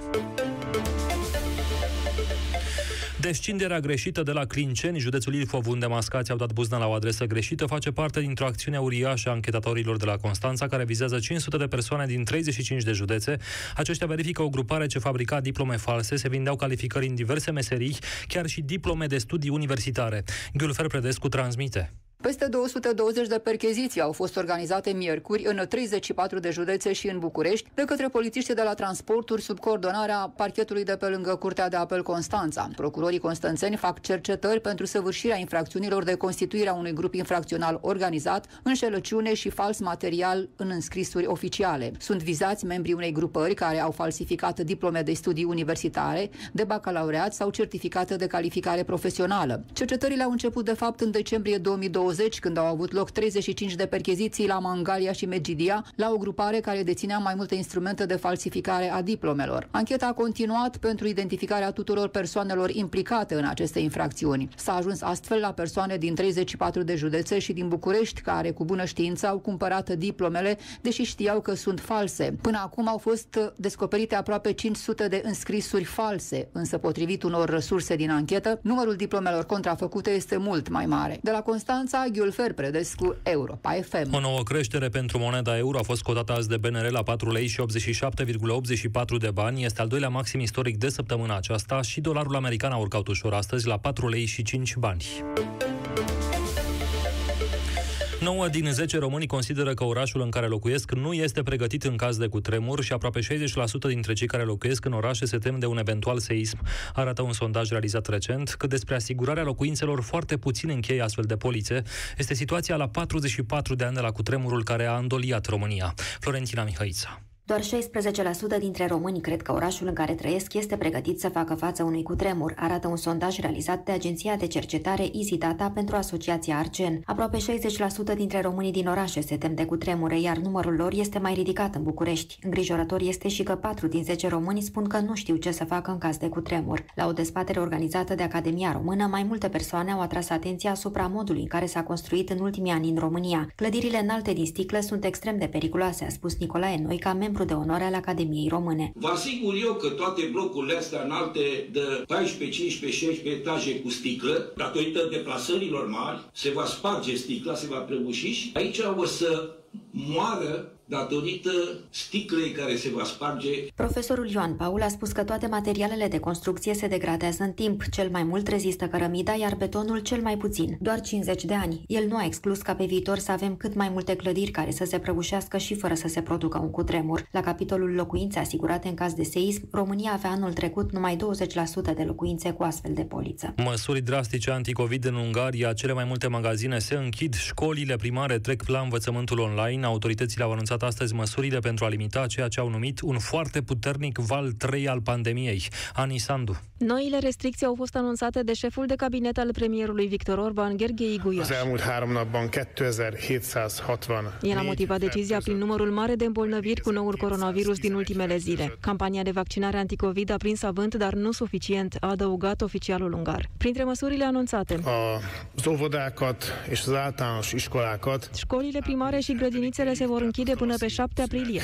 Descinderea greșită de la Clinceni, județul Ilfov, unde mascații au dat buzna la o adresă greșită, face parte dintr-o acțiune uriașă a închetatorilor de la Constanța, care vizează 500 de persoane din 35 de județe. Aceștia verifică o grupare ce fabrica diplome false, se vindeau calificări în diverse meserii, chiar și diplome de studii universitare. Gülfer Predescu transmite. Peste 220 de percheziții au fost organizate miercuri în 34 de județe și în București de către polițiștii de la transporturi sub coordonarea parchetului de pe lângă Curtea de Apel Constanța. Procurorii constanțeni fac cercetări pentru săvârșirea infracțiunilor de constituirea unui grup infracțional organizat, înșelăciune și fals material în înscrisuri oficiale. Sunt vizați membrii unei grupări care au falsificat diplome de studii universitare, de bacalaureat sau certificate de calificare profesională. Cercetările au început de fapt în decembrie 2020 2020, când au avut loc 35 de percheziții la Mangalia și Megidia, la o grupare care deținea mai multe instrumente de falsificare a diplomelor. Ancheta a continuat pentru identificarea tuturor persoanelor implicate în aceste infracțiuni. S-a ajuns astfel la persoane din 34 de județe și din București, care cu bună știință au cumpărat diplomele, deși știau că sunt false. Până acum au fost descoperite aproape 500 de înscrisuri false, însă potrivit unor resurse din anchetă, numărul diplomelor contrafăcute este mult mai mare. De la Constanța, Constanța, Ghiulfer Predescu, Europa FM. O nouă creștere pentru moneda euro a fost cotată azi de BNR la 4 lei și 87,84 de bani. Este al doilea maxim istoric de săptămâna aceasta și dolarul american a urcat ușor astăzi la 4 lei și 5 bani. 9 din 10 români consideră că orașul în care locuiesc nu este pregătit în caz de cutremur și aproape 60% dintre cei care locuiesc în orașe se tem de un eventual seism. Arată un sondaj realizat recent că despre asigurarea locuințelor foarte puțin încheie astfel de polițe. Este situația la 44 de ani de la cutremurul care a îndoliat România. Florentina Mihaița. Doar 16% dintre români cred că orașul în care trăiesc este pregătit să facă față unui cutremur, arată un sondaj realizat de agenția de cercetare Easy Data pentru Asociația Arcen. Aproape 60% dintre românii din orașe se tem de cutremure, iar numărul lor este mai ridicat în București. Îngrijorător este și că 4 din 10 români spun că nu știu ce să facă în caz de cutremur. La o dezbatere organizată de Academia Română, mai multe persoane au atras atenția asupra modului în care s-a construit în ultimii ani în România. Clădirile înalte din sticlă sunt extrem de periculoase, a spus Nicolae Noica, membru membru de onoare al Academiei Române. Vă asigur eu că toate blocurile astea înalte de 14, 15, 16 etaje cu sticlă, datorită deplasărilor mari, se va sparge sticla, se va prăbuși și aici o să moară datorită sticlei care se va sparge. Profesorul Ioan Paul a spus că toate materialele de construcție se degradează în timp. Cel mai mult rezistă cărămida, iar betonul cel mai puțin, doar 50 de ani. El nu a exclus ca pe viitor să avem cât mai multe clădiri care să se prăbușească și fără să se producă un cutremur. La capitolul locuințe asigurate în caz de seism, România avea anul trecut numai 20% de locuințe cu astfel de poliță. Măsuri drastice anticovid în Ungaria, cele mai multe magazine se închid, școlile primare trec la învățământul online, autoritățile au anunțat anunțat astăzi măsurile pentru a limita ceea ce au numit un foarte puternic val 3 al pandemiei. Ani Sandu. Noile restricții au fost anunțate de șeful de cabinet al premierului Victor Orban, Gergely Gulyas. El a motivat decizia prin numărul mare de îmbolnăviri cu noul coronavirus din ultimele zile. Campania de vaccinare anticovid a prins avânt, dar nu suficient, a adăugat oficialul ungar. Printre măsurile anunțate, școlile primare și grădinițele se vor închide până pe 7 aprilie.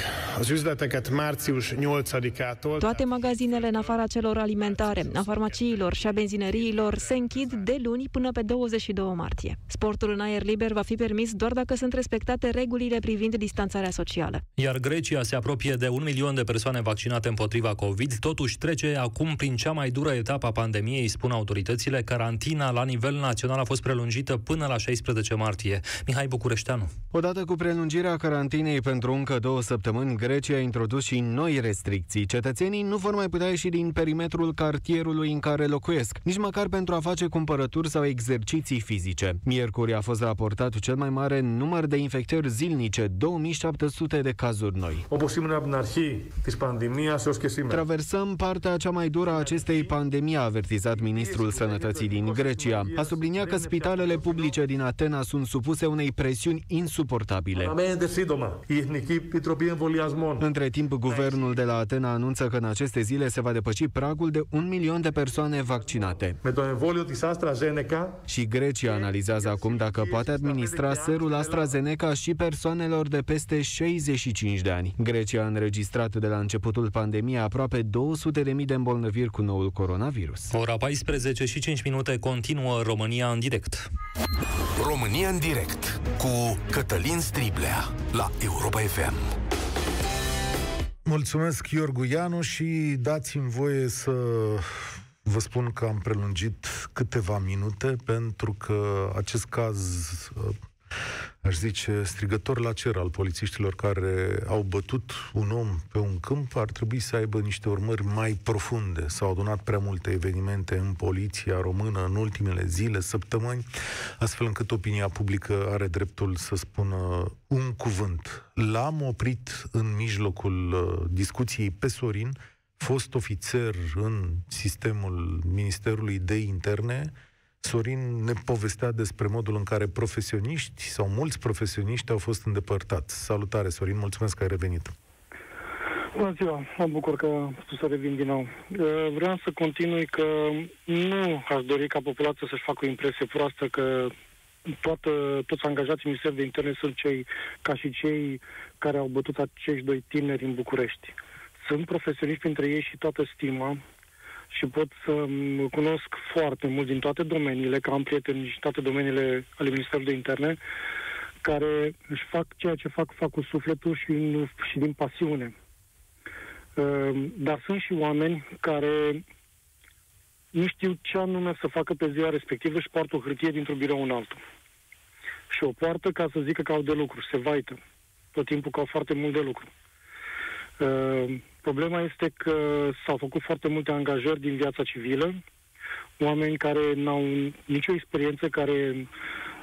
Toate magazinele în afara celor alimentare, a farmaciilor și a benzineriilor se închid de luni până pe 22 martie. Sportul în aer liber va fi permis doar dacă sunt respectate regulile privind distanțarea socială. Iar Grecia se apropie de un milion de persoane vaccinate împotriva COVID, totuși trece acum prin cea mai dură etapă a pandemiei, spun autoritățile. Carantina la nivel național a fost prelungită până la 16 martie. Mihai Bucureșteanu. Odată cu prelungirea carantinei pentru încă două săptămâni, Grecia a introdus și noi restricții. Cetățenii nu vor mai putea ieși din perimetrul cartierului în care locuiesc, nici măcar pentru a face cumpărături sau exerciții fizice. Miercuri a fost raportat cel mai mare număr de infectări zilnice, 2700 de cazuri noi. Traversăm partea cea mai dură a acestei pandemii, a avertizat ministrul sănătății din Grecia. A subliniat că spitalele publice din Atena sunt supuse unei presiuni insuportabile. Între timp, guvernul de la Atena anunță că în aceste zile se va depăși pragul de un milion de persoane vaccinate. Și Grecia analizează acum dacă poate administra serul AstraZeneca și persoanelor de peste 65 de ani. Grecia a înregistrat de la începutul pandemiei aproape 200.000 de îmbolnăviri cu noul coronavirus. Ora 14 și 5 minute continuă România în direct. România în direct cu Cătălin Striblea la Europa FM. Mulțumesc, Iorgu Ianu, și dați-mi voie să vă spun că am prelungit câteva minute pentru că acest caz aș zice, strigător la cer al polițiștilor care au bătut un om pe un câmp, ar trebui să aibă niște urmări mai profunde. S-au adunat prea multe evenimente în poliția română în ultimele zile, săptămâni, astfel încât opinia publică are dreptul să spună un cuvânt. L-am oprit în mijlocul uh, discuției pe Sorin, fost ofițer în sistemul Ministerului de Interne, Sorin ne povestea despre modul în care profesioniști sau mulți profesioniști au fost îndepărtați. Salutare, Sorin, mulțumesc că ai revenit. Bună ziua, mă bucur că am putut să revin din nou. Uh, vreau să continui că nu aș dori ca populația să-și facă o impresie proastă că toată, toți angajații Ministerului de Interne sunt cei ca și cei care au bătut acești doi tineri în București. Sunt profesioniști printre ei și toată stima și pot să cunosc foarte mult din toate domeniile, că am prieteni și toate domeniile ale Ministerului de Interne, care își fac ceea ce fac, fac cu sufletul și, și din pasiune. Ehm, dar sunt și oameni care nu știu ce anume să facă pe ziua respectivă și poartă o hârtie dintr-un birou în altul. și o poartă ca să zică că au de lucru, se vaită tot timpul că au foarte mult de lucru. Uh, problema este că s-au făcut foarte multe angajări din viața civilă, oameni care n-au nicio experiență, care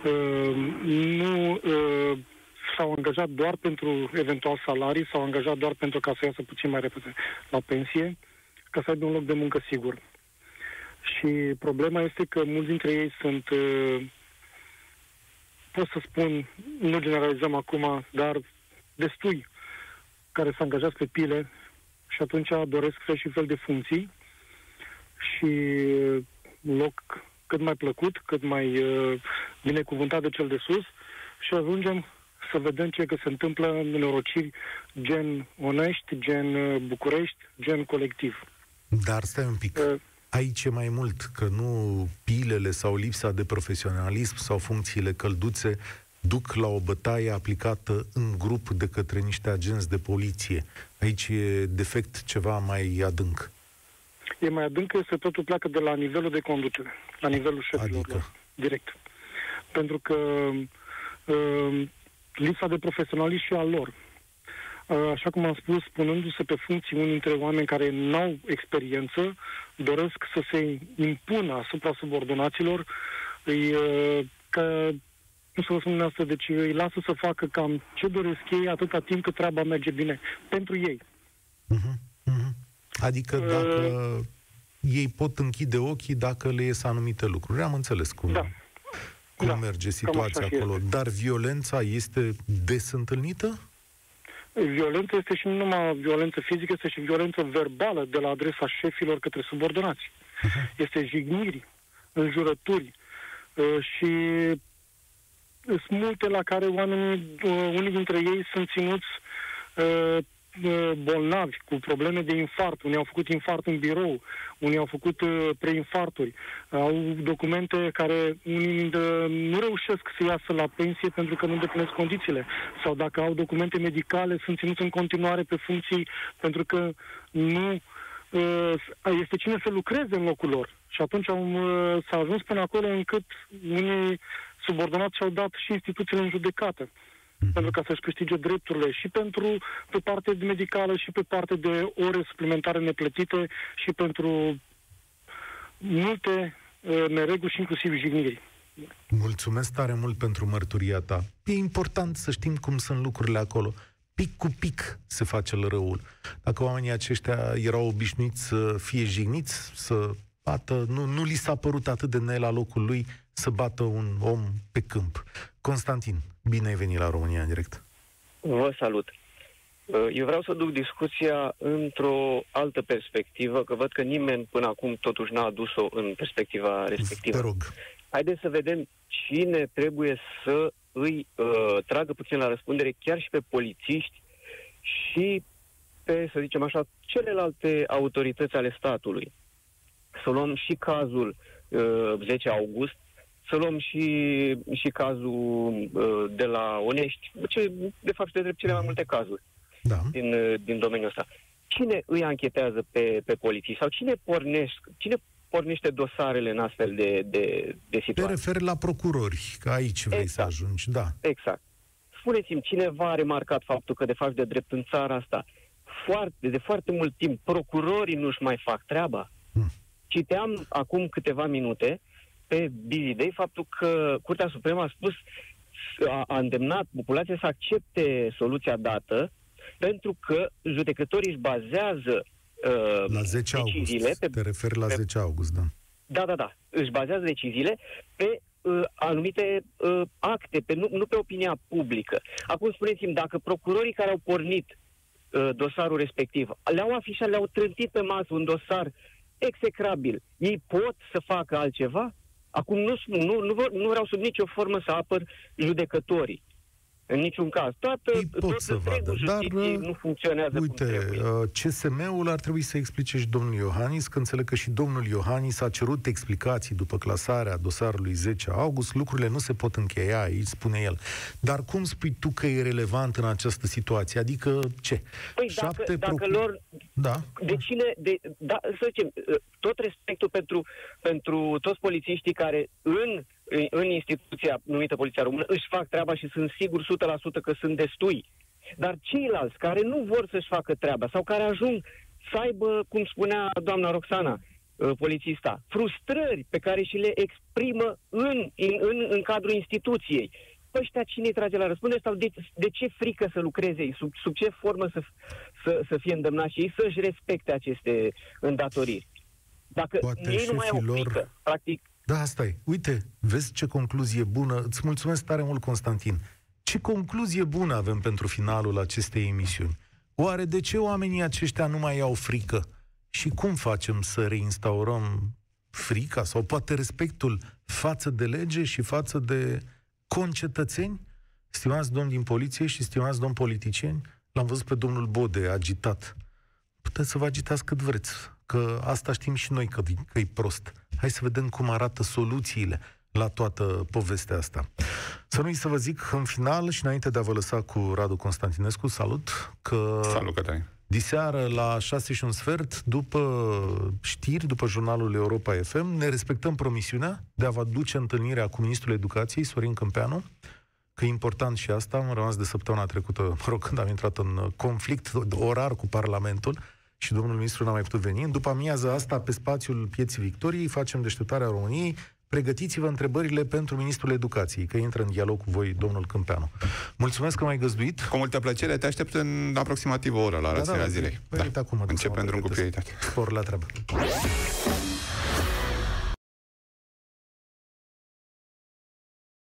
uh, nu uh, s-au angajat doar pentru eventual salarii, s-au angajat doar pentru ca să iasă puțin mai repede la pensie, ca să aibă un loc de muncă sigur. Și problema este că mulți dintre ei sunt, uh, pot să spun, nu generalizăm acum, dar destui care s-a angajat pe pile și atunci doresc fel și fel de funcții și un loc cât mai plăcut, cât mai uh, binecuvântat de cel de sus și ajungem să vedem ce că se întâmplă în nenorociri gen Onești, gen uh, București, gen colectiv. Dar stai un pic. Uh, Aici e mai mult, că nu pilele sau lipsa de profesionalism sau funcțiile călduțe duc la o bătaie aplicată în grup de către niște agenți de poliție. Aici e defect ceva mai adânc. E mai adânc că se totul pleacă de la nivelul de conducere, la nivelul șefilor adică? direct. Pentru că uh, lipsa de profesionalism și al lor. Uh, așa cum am spus, punându-se pe funcții unii dintre oameni care n-au experiență, doresc să se impună asupra subordonaților, îi, uh, că cum să vă spun asta, deci îi lasă să facă cam ce doresc ei atâta timp cât treaba merge bine pentru ei. Uh-huh, uh-huh. Adică uh, dacă uh, ei pot închide ochii dacă le ies anumite lucruri. Am înțeles cum, da. cum da, merge situația acolo. Este. Dar violența este des întâlnită? Violența este și nu numai violență fizică, este și violență verbală de la adresa șefilor către subordonați. Uh-huh. Este jigniri, înjurături uh, și sunt multe la care oamenii, uh, unii dintre ei sunt ținuți uh, uh, bolnavi, cu probleme de infart. Unii au făcut infart în birou, unii au făcut uh, preinfarturi. Au documente care unii uh, nu reușesc să iasă la pensie pentru că nu îndeplinesc condițiile. Sau dacă au documente medicale, sunt ținuți în continuare pe funcții pentru că nu uh, este cine să lucreze în locul lor. Și atunci au, uh, s-a ajuns până acolo încât unii subordonați și-au dat și instituțiile în judecată mm-hmm. pentru ca să-și câștige drepturile și pentru pe partea medicală și pe partea de ore suplimentare neplătite și pentru multe uh, nereguli și inclusiv jigniri. Mulțumesc tare mult pentru mărturia ta. E important să știm cum sunt lucrurile acolo. Pic cu pic se face răul. Dacă oamenii aceștia erau obișnuiți să fie jigniți, să bată, nu, nu li s-a părut atât de ne la locul lui să bată un om pe câmp. Constantin, bine ai venit la România în direct. Vă salut. Uh, eu vreau să duc discuția într-o altă perspectivă, că văd că nimeni până acum totuși n-a adus-o în perspectiva respectivă. Te rog. Haideți să vedem cine trebuie să îi uh, tragă puțin la răspundere, chiar și pe polițiști și pe, să zicem așa, celelalte autorități ale statului. Să luăm și cazul uh, 10 august, să luăm și, și cazul uh, de la Onești, ce, de fapt, de drept cele mai multe cazuri da. din, uh, din domeniul ăsta. Cine îi anchetează pe, pe poliții sau cine pornește, cine pornește dosarele în astfel de, de, de situații? Te referi la procurori, că aici vrei exact. să ajungi, da. Exact. Spuneți-mi, cineva a remarcat faptul că, de fapt, de drept în țara asta, foarte, de foarte mult timp, procurorii nu-și mai fac treaba? Hmm. Citeam acum câteva minute pe Busy Day faptul că Curtea Supremă a spus, a, a îndemnat populația să accepte soluția dată, pentru că judecătorii își bazează uh, la 10 august. Pe, Te referi la pe, 10 august, da. Da, da, da. Își bazează deciziile pe uh, anumite uh, acte, pe, nu, nu pe opinia publică. Acum spuneți-mi, dacă procurorii care au pornit uh, dosarul respectiv le-au afișat, le-au trântit pe masă un dosar execrabil, ei pot să facă altceva? Acum nu, nu, nu, nu vreau sub nicio formă să apăr judecătorii. În niciun caz. Toată, Ei pot tot să vadă, dar nu funcționează uite, cum trebuie. Uh, CSM-ul ar trebui să explice și domnul Iohannis, că înțeleg că și domnul Iohannis a cerut explicații după clasarea dosarului 10 august. Lucrurile nu se pot încheia aici, spune el. Dar cum spui tu că e relevant în această situație? Adică ce? Păi Șapte dacă, dacă lor... Da. De cine... De, da, să zicem, uh, tot respectul pentru, pentru toți polițiștii care în în, în instituția numită Poliția Română își fac treaba și sunt sigur 100% că sunt destui. Dar ceilalți care nu vor să-și facă treaba sau care ajung să aibă, cum spunea doamna Roxana, uh, polițista, frustrări pe care și le exprimă în, în, în, în cadrul instituției. Păi ăștia cine îi trage la răspundere sau de, de ce frică să lucreze ei? Sub, sub ce formă să, să, să fie îndemnați și ei să-și respecte aceste îndatoriri? Dacă Poate ei nu mai au șefii lor- frică, practic, Da, asta e. Uite, vezi ce concluzie bună. Îți mulțumesc tare mult, Constantin. Ce concluzie bună avem pentru finalul acestei emisiuni. Oare de ce oamenii aceștia nu mai au frică? Și cum facem să reinstaurăm frica sau poate respectul față de lege și față de concetățeni? Stimați domn din poliție și stimați domn politicieni, l-am văzut pe domnul Bode agitat. Puteți să vă agitați cât vreți, că asta știm și noi că, că e prost. Hai să vedem cum arată soluțiile la toată povestea asta. Să nu-i să vă zic în final și înainte de a vă lăsa cu Radu Constantinescu, salut, că... Salut, Cătălin. Diseară la 6 și un sfert, după știri, după jurnalul Europa FM, ne respectăm promisiunea de a vă duce întâlnirea cu Ministrul Educației, Sorin Câmpeanu, că e important și asta, am rămas de săptămâna trecută, mă rog, când am intrat în conflict orar cu Parlamentul și domnul ministru n-a mai putut veni. După amiază asta, pe spațiul Pieții Victoriei, facem deșteptarea României, pregătiți-vă întrebările pentru Ministrul Educației, că intră în dialog cu voi domnul Câmpeanu. Mulțumesc că m-ai găzduit. Cu multă plăcere, te aștept în aproximativ o oră la Da, rățirea da, zilei. păi, uite acum mă duc să Începem mă drum cu pregătesc. prioritate. Spor la treabă.